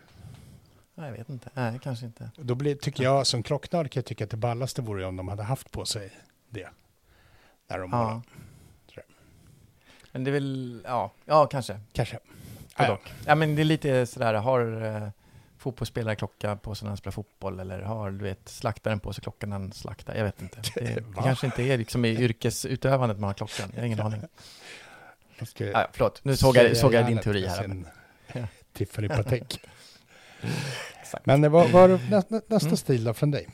Nej, jag vet inte. Nej, kanske inte. Då blir, tycker jag som klocknörd kan jag tycka att det ballaste vore om de hade haft på sig det. När de Ja. Men det är väl, ja, ja kanske. Kanske. Ja, Ja, dock. ja, men det är lite sådär, har eh, fotbollsspelare klocka på sig när han spelar fotboll eller har, du vet, slaktaren på sig klockan när han slaktar? Jag vet inte. Det, det kanske inte är liksom i yrkesutövandet man har klockan. Jag har ingen aning. ska Ja, förlåt, nu såg jag, såg jag din teori här. Ja. Tiffany Patek. Men eh, vad du nä, nä, nästa Mm. stil då från dig?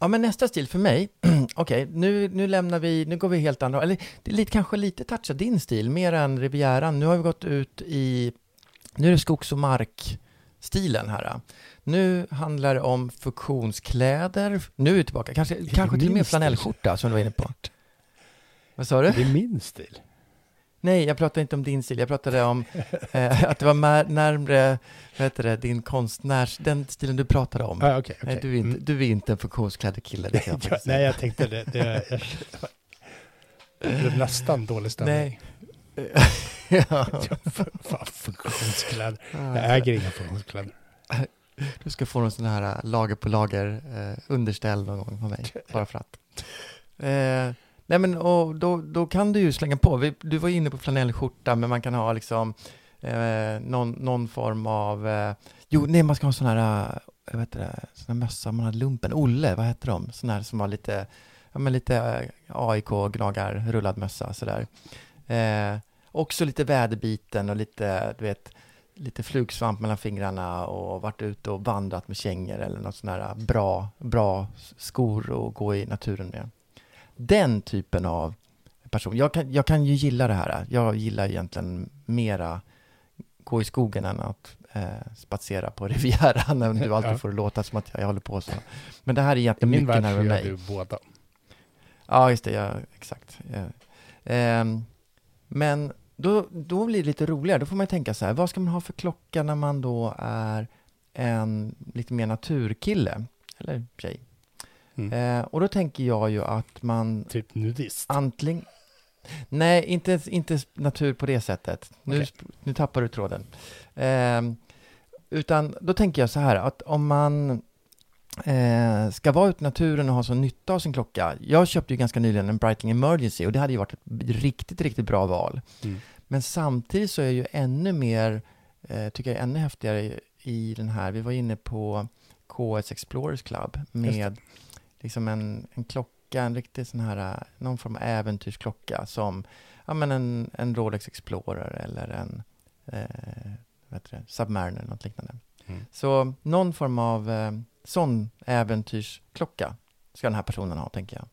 Ja, men nästa stil för mig, okej, nu, nu lämnar vi, nu går vi helt andra, eller det är lite, kanske lite toucha din stil, mer än Rivieran. Nu har vi gått ut i, nu är det skogs och markstilen här. Nu handlar det om funktionskläder, nu är vi tillbaka, kanske, kanske till och med stil? flanellskärta som du var inne på. Vad sa du? Det är min stil. Nej, jag pratade inte om din stil. Jag pratade om eh, att det var närmre, vad heter det, din konstnärs, den stilen du pratade om. Ah, okay, Nej, du är, inte, du är inte en funktionsklädd kille. Det jag ja, faktiskt nej, jag tänkte det. Det, jag, det är nästan dålig stämning. Nej. ja. Fan, funktionskläder. Jag äger inga funktionskläder. Du ska få någon sån här äh, lager på lager eh, underställ någon gång av mig, bara för att. Eh, nej men och då, då kan du ju slänga på, Vi, du var inne på flanellskjorta, men man kan ha liksom eh, någon, någon form av, eh, jo nej man ska ha sån här, jag vad heter det, sån här mössa, man har lumpen, Olle, vad heter de? Sån här som har lite, ja men lite eh, AIK, gnagar, rullad mössa sådär. Eh, också lite väderbiten och lite, du vet, lite flugsvamp mellan fingrarna och varit ute och vandrat med kängor eller något sån här bra, bra skor att gå i naturen med. Den typen av person. Jag kan, jag kan ju gilla det här. Jag gillar egentligen mera gå i skogen än att eh, spatsera på Rivieran, även om du alltid Ja. får det låta som att jag håller på så. Men det här är I egentligen min mycket värld så närmare gör mig. du båda. Ja, just det. Ja, exakt. Ja. Ehm, men då, då blir det lite roligare. Då får man ju tänka så här, vad ska man ha för klocka när man då är en lite mer naturkille? Eller tjej. Mm. Eh, och då tänker jag ju att man Typ nudist. antingen... Nej, inte, inte natur på det sättet. Nu, sp- nu tappar du tråden. Ehm, utan då tänker jag så här, att om man eh, ska vara ute i naturen och ha så nytta av sin klocka. Jag köpte ju ganska nyligen en Breitling Emergency och det hade ju varit ett riktigt, riktigt bra val. Mm. Men samtidigt så är jag ju ännu mer, eh, tycker jag är ännu häftigare i, i den här, vi var inne på KS Explorers Club med liksom en, en klocka, en riktig sån här, eh, någon form av äventyrsklocka som, ja men en, en Rolex Explorer eller en, eh, vad heter det, Submariner eller något liknande. Mm. Så någon form av eh, sån äventyrsklocka ska den här personen ha, tänker jag.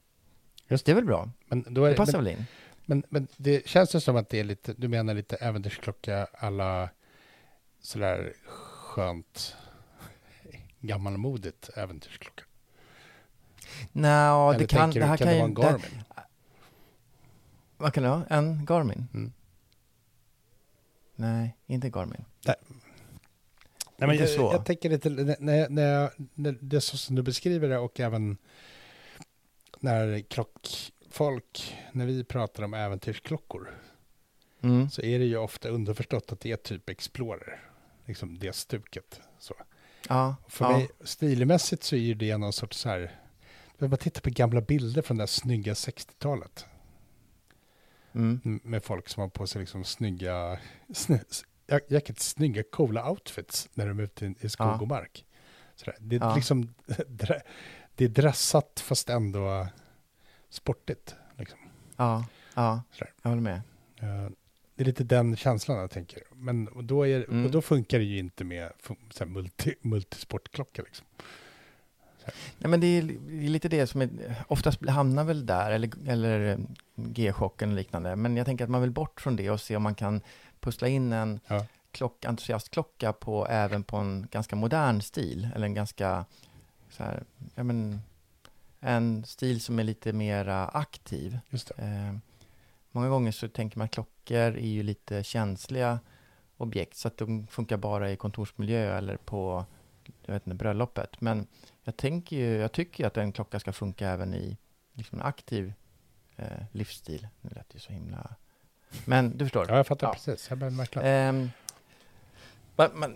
Just Det är väl bra? Men, då är, Det passar men, väl in? men, men det känns det som att det är lite, du menar lite äventyrsklocka alla sådär skönt gammalmodigt äventyrsklocka? Nå, Eller det kan, tänker det du, här kan kan det vara en det- Garmin? Vad kan det vara? En Garmin? Mm. Nej, inte Garmin. Nej, men Inte jag, så. jag tänker lite, när, när, jag, när det är så som du beskriver det och även när klockfolk, när vi pratar om äventyrsklockor, Mm. så är det ju ofta underförstått att det är typ Explorer, liksom det stuket. Så. Ja, För ja. mig, stilmässigt så är ju det någon sorts så här, jag bara titta på gamla bilder från det här snygga 60-talet. Mm. Med folk som har på sig liksom snygga, sny, jä- jäkligt snygga, coola outfits när de är ute i, skog Ja. och mark. Så där. Det, är Ja. liksom, det är dressat fast ändå sportigt. Liksom. Ja, ja, Sådär. jag håller med. Det är lite den känslan jag tänker. Men och då, är, Mm. och då funkar det ju inte med fu- så här multi, multisportklocka. Liksom. Nej, men det är, det är lite det som är, oftast hamnar väl där, eller, eller eh, G-chocken och liknande. Men jag tänker att man vill bort från det och se om man kan pussla in en Ja. klock, entusiastklocka på, även på en ganska modern stil, eller en ganska, så här, ja men, en stil som är lite mera aktiv. Eh, många gånger så tänker man att klockor är ju lite känsliga objekt, så att de funkar bara i kontorsmiljö eller på jag vet inte, bröllopet. Men jag, tänker ju, jag tycker ju att en klocka ska funka även i liksom en aktiv eh, livsstil. Nu lät det så himla... Men du förstår. Ja, jag fattar Ja. precis. Jag menar verkligen. Ehm, men,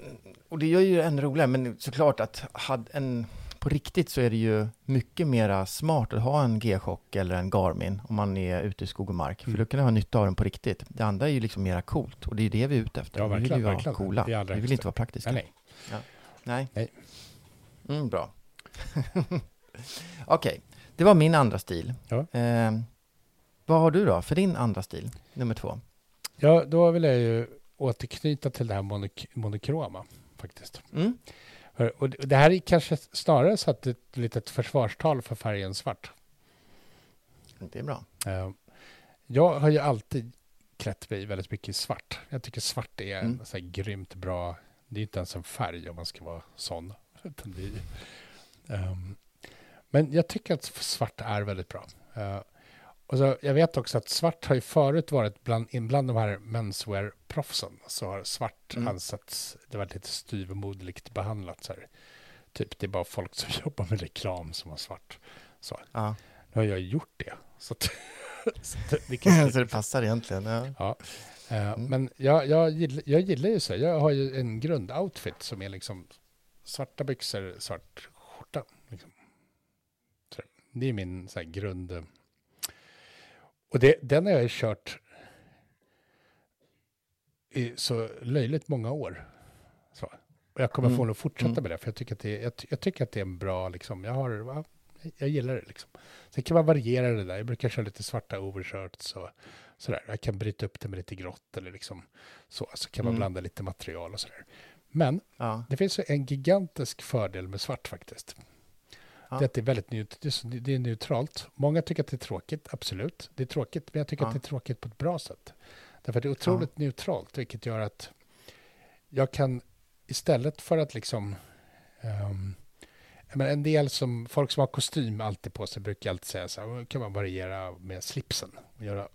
och det gör ju det ännu roligare, men såklart att had en, på riktigt så är det ju mycket mera smart att ha en G-chock eller en Garmin om man är ute i skog och mark, Mm. för då kan du ha nytta av den på riktigt. Det andra är ju liksom mera coolt och det är ju det vi är ute efter. Ja, vi vill verkligen, ju vara verkligen. coola, vi vill inte vara praktiska. nej, nej. Nej. Nej. Mm, bra. Okej, det var min andra stil. Ja. Ehm, vad har du då för din andra stil, nummer två? Ja, då vill jag ju återknyta till det här monok monokroma faktiskt. Mm. Och det här är kanske snarare så att det är ett litet försvarstal för färgen svart. Det är bra. Uh, jag har ju alltid klätt mig väldigt mycket i svart. Jag tycker svart är mm. så här grymt bra. Det är inte ens en färg om man ska vara sån. Um, men jag tycker att svart är väldigt bra. Uh, och så, jag vet också att svart har ju förut varit bland, bland de här menswear-proffsen så har svart mm. ansetts, det var lite styvmoderligt behandlat. Så här. Typ det är bara folk som jobbar med reklam som har svart. Så. Ja. Nu har jag gjort det. Så, att, så, det, kan... så det passar egentligen. Ja. ja. Uh, mm. Men jag, jag, gillar, jag gillar ju så, jag har ju en grundoutfit som är liksom svarta byxor, svart. Det är min så grund och det, den har jag kört i så löjligt många år. Så. Och jag kommer mm. att fortsätta mm. med det, för jag tycker att det, jag, jag, tycker att det är en bra, liksom, jag har, jag gillar det liksom. Sen kan man variera det där, jag brukar köra lite svarta overshirts och sådär. Jag kan bryta upp det med lite grått eller liksom så, så kan man mm. blanda lite material och sådär. Men ja. det finns en gigantisk fördel med svart faktiskt. Ja. Det, är väldigt det är neutralt. Många tycker att det är tråkigt, absolut. Det är tråkigt, men jag tycker ja. att det är tråkigt på ett bra sätt. Därför att det är otroligt ja. neutralt, vilket gör att jag kan istället för att liksom... Um, men en del som, folk som har kostym alltid på sig brukar alltid säga så här, kan man variera med slipsen och göra,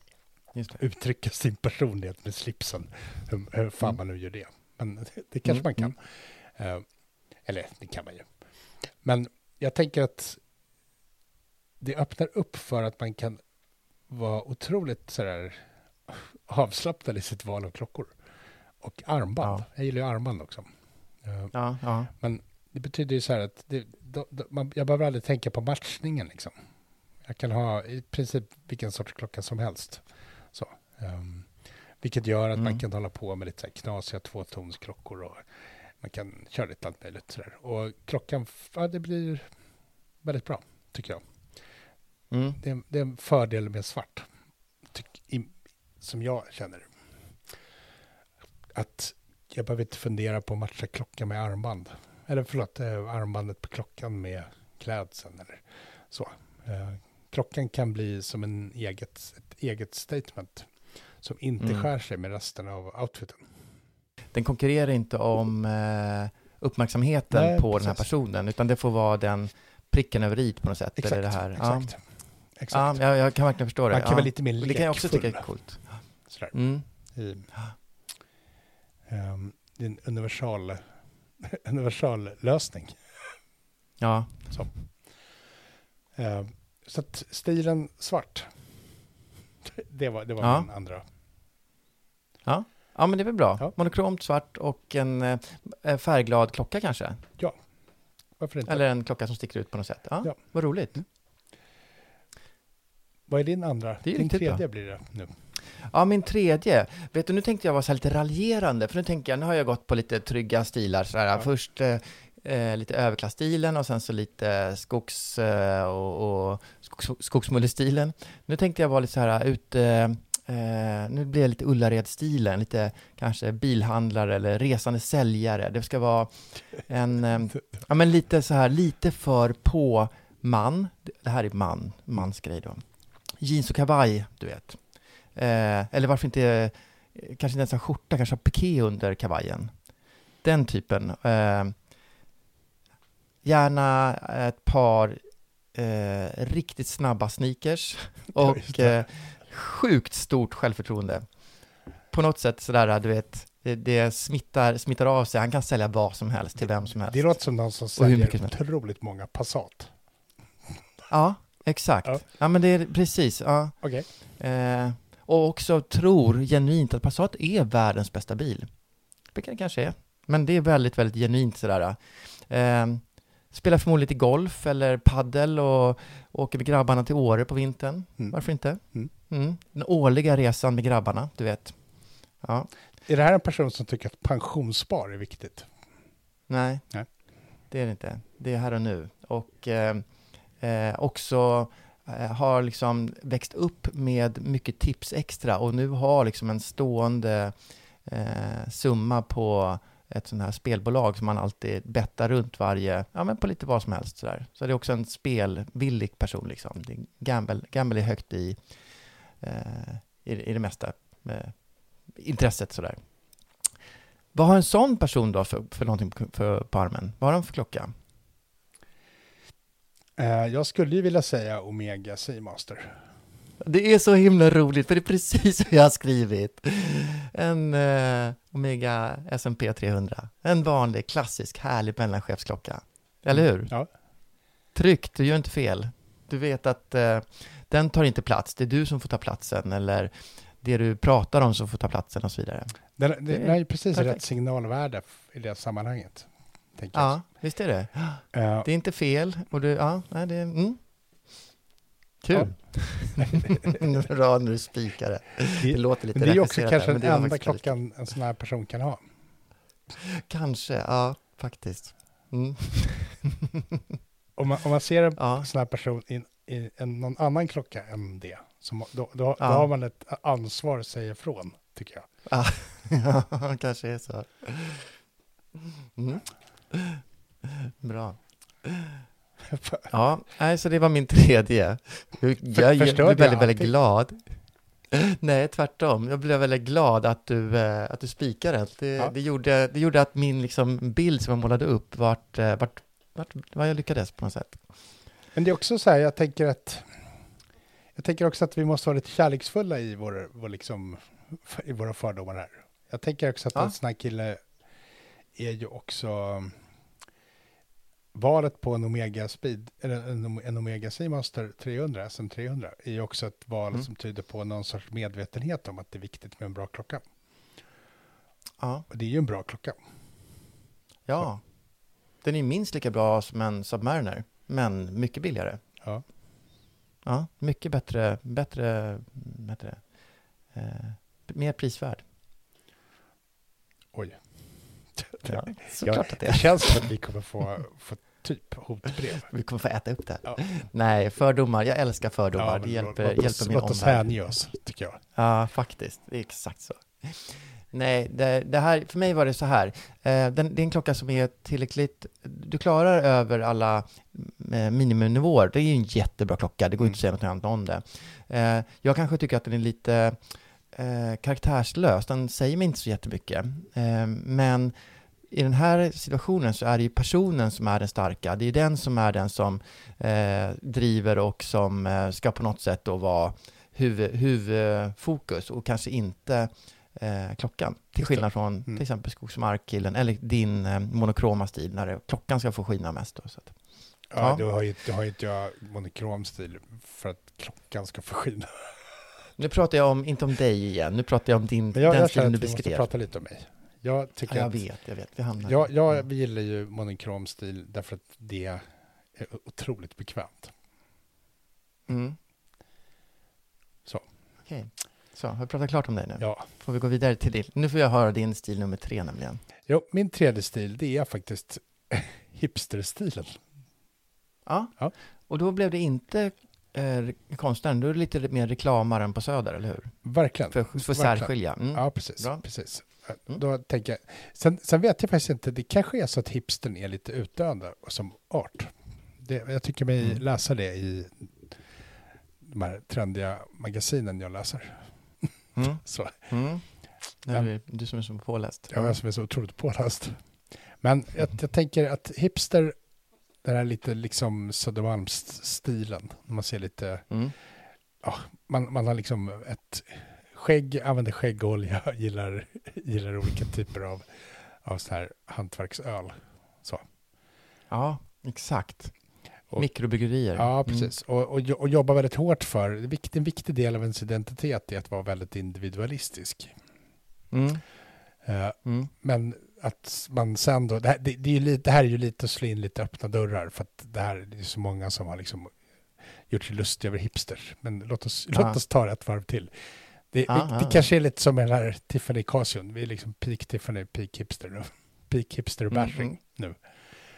uttrycka sin personlighet med slipsen. Hur, hur fan mm. man nu gör det. Men det, det kanske mm. man kan. Mm. Uh, eller det kan man ju. Men jag tänker att det öppnar upp för att man kan vara otroligt sådär avslappnad i sitt val av klockor. Och armband. Ja. Jag gillar ju armband också. Eh, ja, ja. Men det betyder ju så här att det, då, då, man, jag behöver aldrig tänka på matchningen. Liksom. Jag kan ha i princip vilken sorts klocka som helst. Så, um, vilket gör att mm. man kan hålla på med lite så här knasiga tvåtonsklockor och man kan köra lite allt möjligt. Sådär. Och klockan, ja, det blir väldigt bra, tycker jag. Mm. Det, är, det, är, en fördel med svart, tyck, i, som jag känner. Att jag behöver inte fundera på att matcha klockan med armband. Eller förlåt, eh, armbandet på klockan med klädseln eller så. Eh, klockan kan bli som en eget, ett eget statement som inte mm. skär sig med resten av outfiten den konkurrerar inte om eh, uppmärksamheten Nej, på precis. den här personen, utan det får vara den pricken över i på något sätt. Exakt, eller det här. exakt. Ja. exakt. Ja, jag, kan verkligen förstå det. Man kan ja. vara lite mer lekfull. Det kan jag också tycka är coolt. Sådär. Mm. I, um, det är en universal, universal lösning. Ja. Så. Uh, så att stilen svart. Det var, det var ja. min andra. Ja. Ja, men det är väl bra. Ja. Monokromt svart och en eh, färgglad klocka kanske? Ja, varför inte? Eller en klocka som sticker ut på något sätt. Ja, ja. vad roligt. Mm. Vad är din andra? Det är din tredje bra. blir det nu. Ja, min tredje. Vet du, nu tänkte jag vara så lite raljerande, för nu tänker jag, nu har jag gått på lite trygga stilar. Så här. Ja. Först eh, eh, lite överklassstilen och sen så lite skogs eh, och, och skogs, skogsmullestilen. Nu tänkte jag vara lite så här ute Eh, nu blir det lite Ullared-stilen, lite kanske bilhandlare eller resande säljare. Det ska vara en, eh, ja men lite så här, lite för på man. Det här är man, mans grej då. Jeans och kavaj, du vet. Eh, eller varför inte, eh, kanske inte ens en skjorta, kanske ha piké under kavajen. Den typen. Eh, gärna ett par eh, riktigt snabba sneakers och sjukt stort självförtroende. På något sätt sådär, du vet, det, det smittar, smittar av sig. Han kan sälja vad som helst till vem som helst. Det låter som någon som säljer otroligt många Passat. Ja, exakt. Ja, ja men det är precis. Ja. Okay. Eh, och också tror genuint att Passat är världens bästa bil. Vilket det kanske är. Men det är väldigt, väldigt genuint sådär. Eh, spelar förmodligen lite golf eller paddel och åker med grabbarna till Åre på vintern. Mm. Varför inte? Mm. Mm. Den årliga resan med grabbarna, du vet. Ja. Är det här en person som tycker att pensionsspar är viktigt? Nej, Nej. det är det inte. Det är här och nu. Och eh, eh, också eh, har liksom växt upp med mycket tips extra och nu har liksom en stående eh, summa på ett sånt här spelbolag som man alltid bettar runt varje, ja men på lite vad som helst sådär. Så det är också en spelvillig person liksom. Det är gamble, gamble är högt i, eh, i, i det mesta. Eh, intresset sådär. Vad har en sån person då för, för någonting på, för, på armen? Vad har de för klocka? Eh, jag skulle ju vilja säga Omega Seamaster. Det är så himla roligt, för det är precis vad jag har skrivit. En eh, Omega SMP 300. En vanlig, klassisk, härlig mellanchefsklocka. Eller hur? Ja. Tryggt, du gör inte fel. Du vet att eh, den tar inte plats, det är du som får ta platsen, eller det du pratar om som får ta platsen och så vidare. Den, den, Det är precis perfekt. rätt signalvärde i det sammanhanget. Ja, visst är det. jag. Eh, Det är inte fel, och du, ja, nej, det mm. Kul. Bra när du spikar det. Det låter lite det är också kanske där, den enda klockan en sån här person kan ha. Kanske, ja, faktiskt. Mm. Om man, om man ser en Ja. sån här person i, i en, någon annan klocka än det, så må- då, då, då Ja. har man ett ansvar att säga ifrån, tycker jag. Ja, kanske är så. Mm. Bra. Ja, nej, så det var min tredje. Jag, jag, jag blev väldigt, väldigt glad. Nej, tvärtom. Jag blev väldigt glad att du, eh, att du spikade det. Det, Ja. det, gjorde, det gjorde att min liksom, bild som jag målade upp vart, eh, vart, vart, vad jag lyckades på något sätt. Men det är också så här, jag tänker att jag tänker också att vi måste vara lite kärleksfulla i, vår, vår liksom, i våra fördomar här. Jag tänker också att Ja. en sån här kille är ju också valet på en Omega Speed, eller en, en Omega Seamaster 300, SM 300, är ju också ett val Mm. som tyder på någon sorts medvetenhet om att det är viktigt med en bra klocka. Ja, Och det är ju en bra klocka. ja. Den är minst lika bra som en Submariner, men mycket billigare. Ja. Ja, mycket bättre, bättre, bättre eh, mer prisvärd. Oj. Ja, såklart att det det är. känns som att vi kommer få, få typ hotbrev. Vi kommer få äta upp det. Ja. Nej, fördomar. Jag älskar fördomar. Ja, det hjälper, låt, hjälper min låt oss omvärld. hänge oss, tycker jag. Ja, faktiskt. Det är exakt så. Nej, det, det här, för mig var det så här. Eh, den, det är en klocka som är tillräckligt... Du klarar över alla eh, miniminivåer. Det är ju en jättebra klocka. Det går Mm. inte att säga något annat om det. Eh, jag kanske tycker att den är lite eh, karaktärslös. Den säger mig inte så jättemycket. Eh, men i den här situationen så är det ju personen som är den starka. Det är den som är den som eh, driver och som eh, ska på något sätt då vara huvud, huvudfokus och kanske inte eh, klockan. Till skillnad från Mm. till exempel Skogsmarkkillen eller din eh, monokroma stil när det, klockan ska få skina mest. Då, så att. Ja, Ja. Då har ju, då har ju inte jag monokrom stil för att klockan ska förskina. Nu pratar jag om, inte om dig igen, nu pratar jag om din, Men jag, den jag stilen du beskrev. prata lite om mig. Jag tycker Ja, jag att vet, jag vet. Vi hamnar jag, jag gillar ju monokrom stil därför att det är otroligt bekvämt. Mm. Så. Okej. Så, har vi pratat klart om dig nu? Ja. Får vi gå vidare till din? Nu får jag höra din stil nummer tre nämligen. Jo, min tredje stil, det är faktiskt hipsterstilen. Ja. Ja. Och då blev det inte eh, konstnären, då är lite mer reklamaren på Söder, eller hur? Verkligen. För, för Verkligen. särskilja. Mm. Ja, precis. Bra. precis. Mm. Då tänker jag, sen, sen vet jag faktiskt inte, det kanske är så att hipstern är lite utdöende som art. Det, jag tycker mig Mm. läsa det i de här trendiga magasinen jag läser. Mm. Så Mm. Ja. det du som är så påläst. jag är som är så otroligt påläst. Men jag, jag tänker att hipster, den här lite liksom Södermalmsstilen, man ser lite, Mm. man, man har liksom ett skägg, använder skäggolja, gillar, gillar olika typer av, av så här hantverksöl. Ja, exakt. Och- Mikrobryggerier. Ja, precis. Och, och, jo- och jobba väldigt hårt för, det är vikt- en viktig del av ens identitet är att vara väldigt individualistisk. Mm. Eh, Mm. men att man sen då, det här, det, det, är ju lite, det här är ju lite att slå in lite öppna dörrar för att det här det är så många som har liksom gjort sig lustiga över hipsters. Men låt oss, Ja. låt oss ta ett varv till. Det, vi, det ja. kanske är lite som den här Tiffany Casion. Vi är liksom peak Tiffany, peak hipster nu. Peak hipster Mm, bashing mm. nu.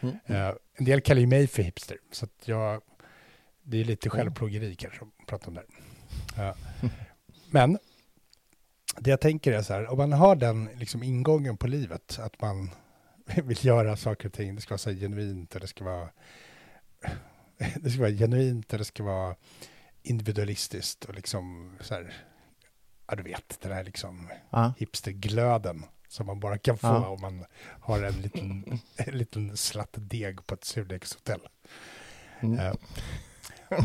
Mm. Eh, en del kallar ju mig för hipster, så att jag, det är lite Mm. självplågeri kanske att prata om det. här. Ja. Men det jag tänker är så här, om man har den liksom ingången på livet, att man vill göra saker och ting, det ska vara så genuint, och det ska vara det ska vara genuint, och det ska vara individualistiskt och liksom så här, ja du vet, den här liksom Ja. hipsterglöden som man bara kan få Ja. om man har en liten, en liten slatt deg på ett surdegshotell. Mm. Eh,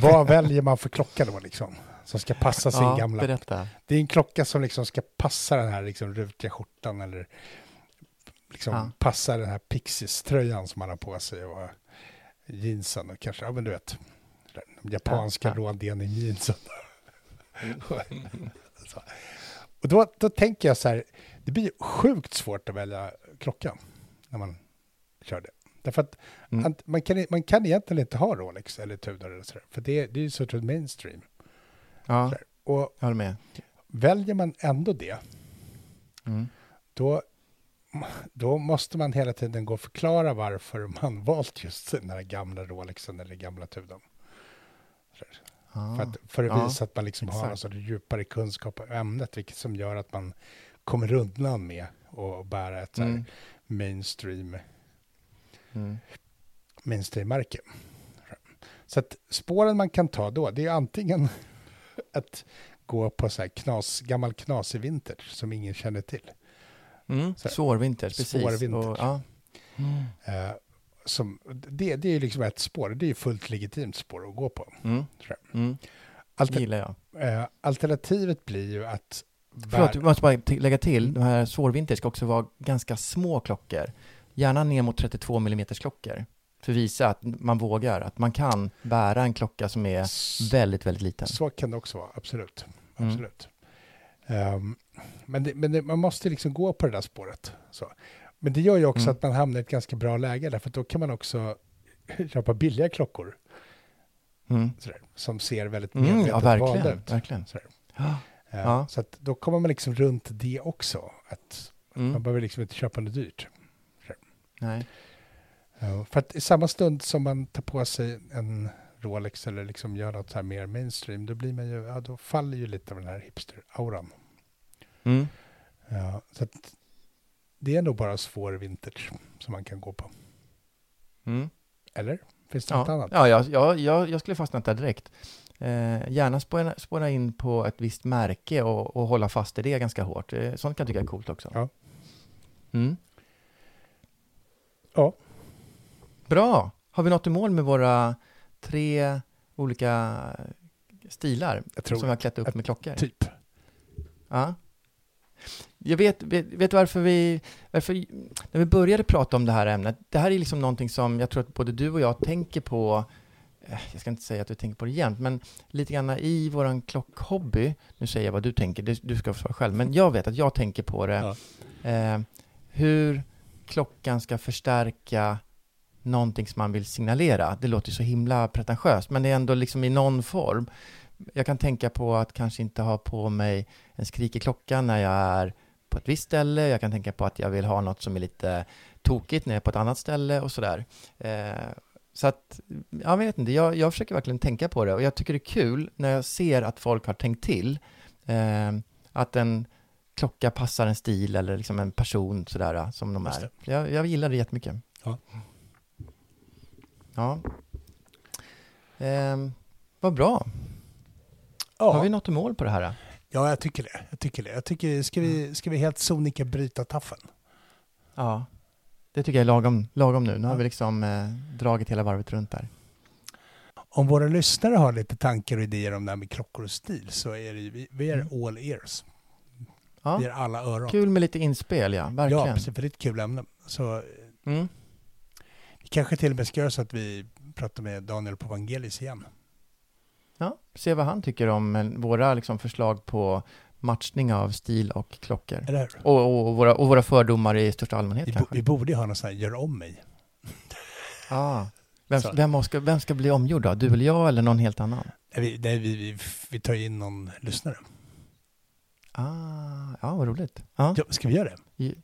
vad väljer man för klocka då liksom? Som ska passa sin ja, gamla... berätta. Det är en klocka som liksom ska passa den här liksom rutiga skjortan eller liksom Ja. passa den här Pixies-tröjan som man har på sig och jeansen och kanske, ja men du vet, de japanska Ja, ja. rådenim-jeansen. Så. och då, då tänker jag så här, det blir sjukt svårt att välja klocka när man kör det. Därför att Mm. man, kan, man kan egentligen inte ha Rolex eller Tudor eller sådär, för det, det är ju så mainstream. Ja. Och jag håller med. väljer man ändå det, Mm. då, då måste man hela tiden gå och förklara varför man valt just den här gamla Rolexen eller gamla Tudorn. Ah. För att, för att Ja, visa att man liksom har en sorts djupare kunskap om ämnet, vilket som gör att man kommer undan med att bära ett Mm. mainstream, Mm. mainstream-märke. Så att spåren man kan ta då, det är antingen att gå på så här knas, gammal knasig vintage som ingen känner till. Mm. Så här. Svår vintage, precis. Svår vintage. Och, ja. Eh, som, det, det är liksom ett spår, det är fullt legitimt spår att gå på. Mm. Mm. Alter, gillar jag. eh, alternativet blir ju att... Förlåt, jag måste bara lägga till. Mm. De här svårvinter ska också vara ganska små klockor. Gärna ner mot 32 mm klockor. För att visa att man vågar, att man kan bära en klocka som är väldigt, väldigt liten. Så kan det också vara, absolut. Mm. absolut. Ehm, men det, men det, man måste liksom gå på det där spåret. Så. Men det gör ju också Mm. att man hamnar i ett ganska bra läge, därför att då kan man också köpa billiga klockor Mm. sådär, som ser väldigt Mm, medvetet ja, valda ut. verkligen. Sådär. Ja. Eh, Ja. Så att då kommer man liksom runt det också. Att Mm. Man behöver liksom inte köpa något dyrt. Nej. Ja, för att i samma stund som man tar på sig en Rolex eller liksom gör något så här mer mainstream, då blir man ju, ja då faller ju lite av den här hipster-auran. Mm. Ja, så att det är nog bara svår vintage som man kan gå på. Mm. Eller? Finns det något Ja, annat? ja jag, jag, jag, jag skulle fastnat där direkt. Eh, gärna spåra, spåra in på ett visst märke och, och hålla fast i det ganska hårt. Eh, sånt kan jag tycka är coolt också. Ja. Mm. Ja. Bra! Har vi nått i mål med våra tre olika stilar som vi har klätt upp med klockor? Typ. Ja. Jag vet, vet, vet varför vi, varför, när vi började prata om det här ämnet, det här är liksom någonting som jag tror att både du och jag tänker på, eh, jag ska inte säga att du tänker på det jämt, men lite grann i våran klockhobby, nu säger jag vad du tänker, du ska få svara själv, men jag vet att jag tänker på det, eh, hur klockan ska förstärka någonting som man vill signalera. Det låter så himla pretentiöst, men det är ändå liksom i någon form. Jag kan tänka på att kanske inte ha på mig en skrikig klocka när jag är på ett visst ställe. Jag kan tänka på att jag vill ha något som är lite tokigt när jag är på ett annat ställe och sådär. Eh, så att, jag vet inte, jag, jag försöker verkligen tänka på det och jag tycker det är kul när jag ser att folk har tänkt till. Eh, att en klocka passar en stil eller liksom en person sådär som de är. Jag, jag gillar det jättemycket. Ja. Ja. Eh, vad bra. Ja. Har vi nått mål på det här? ja, jag tycker det. Jag tycker det. Jag tycker, ska, vi, ska vi helt sonika bryta taffen? Ja, det tycker jag är lagom, lagom nu. Nu har Ja. vi liksom eh, dragit hela varvet runt där. Om våra lyssnare har lite tankar och idéer om det här med klockor och stil så är det, vi, vi är all ears. Mm. Ja, Vi är alla öron. kul med lite inspel, ja. Ja, Verkligen. precis, för det är ett kul ämne. Så eh, Mm. Kanske till och med ska göra så att vi pratar med Daniel på Vangelis igen. Ja, se vad han tycker om eh, våra liksom, förslag på matchning av stil och klockor. Eller hur? Och, och, och, våra, och våra fördomar i största allmänhet Vi, bo, kanske. vi borde ju ha någon sån här gör om mig. Ah. Vem, vem, ska, vem ska bli omgjord då? Du eller jag eller någon helt annan? Vi, nej, vi, vi, vi tar in någon lyssnare. Ah, ja, vad roligt. Ja, Ja, ska vi göra det?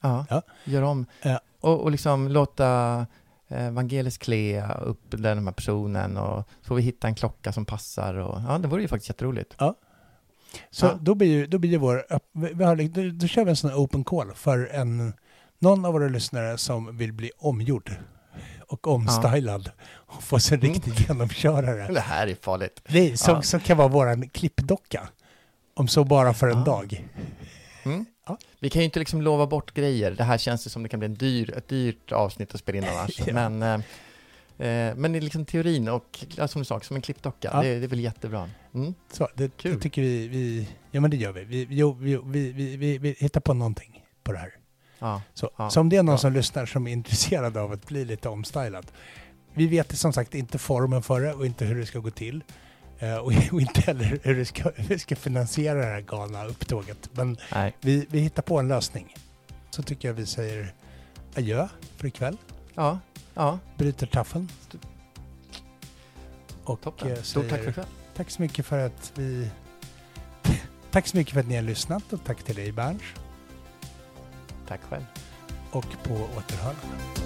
ja. Ja. gör om. Ja. Och, och liksom låta eh, Vangelis klä upp den här personen och så får vi hitta en klocka som passar. Och, ja, det vore ju faktiskt jätteroligt. Så Ja. då blir ju, då blir ju vår, vi har, då, kör vi en sån här open call för en, någon av våra lyssnare som vill bli omgjord och omstylad och få sig en Mm. riktig genomkörare. Det här är farligt. Det som, Ja. som kan vara våran klippdocka. Om så bara för en Ah. dag. Vi kan ju inte liksom lova bort grejer. Det här känns ju som det kan bli en dyr, ett dyrt avsnitt att spela in annars. Ja. Men, eh, eh, men i liksom teorin och ja, som du sa, som en klippdocka, Ja. det, det är väl jättebra. Mm. Så det, det Kul. tycker vi, vi, ja men det gör vi. Vi, vi, vi, vi, vi, hittar på någonting på det här. Ja. Så, Ja, så om det är någon bra. som lyssnar som är intresserad av att bli lite omstylad. Vi vet som sagt inte formen för det och inte hur det ska gå till. Eh, och, inte heller hur det ska, hur vi ska finansiera det här galna upptåget. Men Nej. vi, vi hittar på en lösning. Så tycker jag vi säger adjö för ikväll. Ja. Ja. Bryter taffeln. Och Toppen. eh, Stort tack för ikväll. tack så mycket för att vi... Tack så mycket för att ni har lyssnat och tack till dig Berns. Tack själv. Och på återhörande.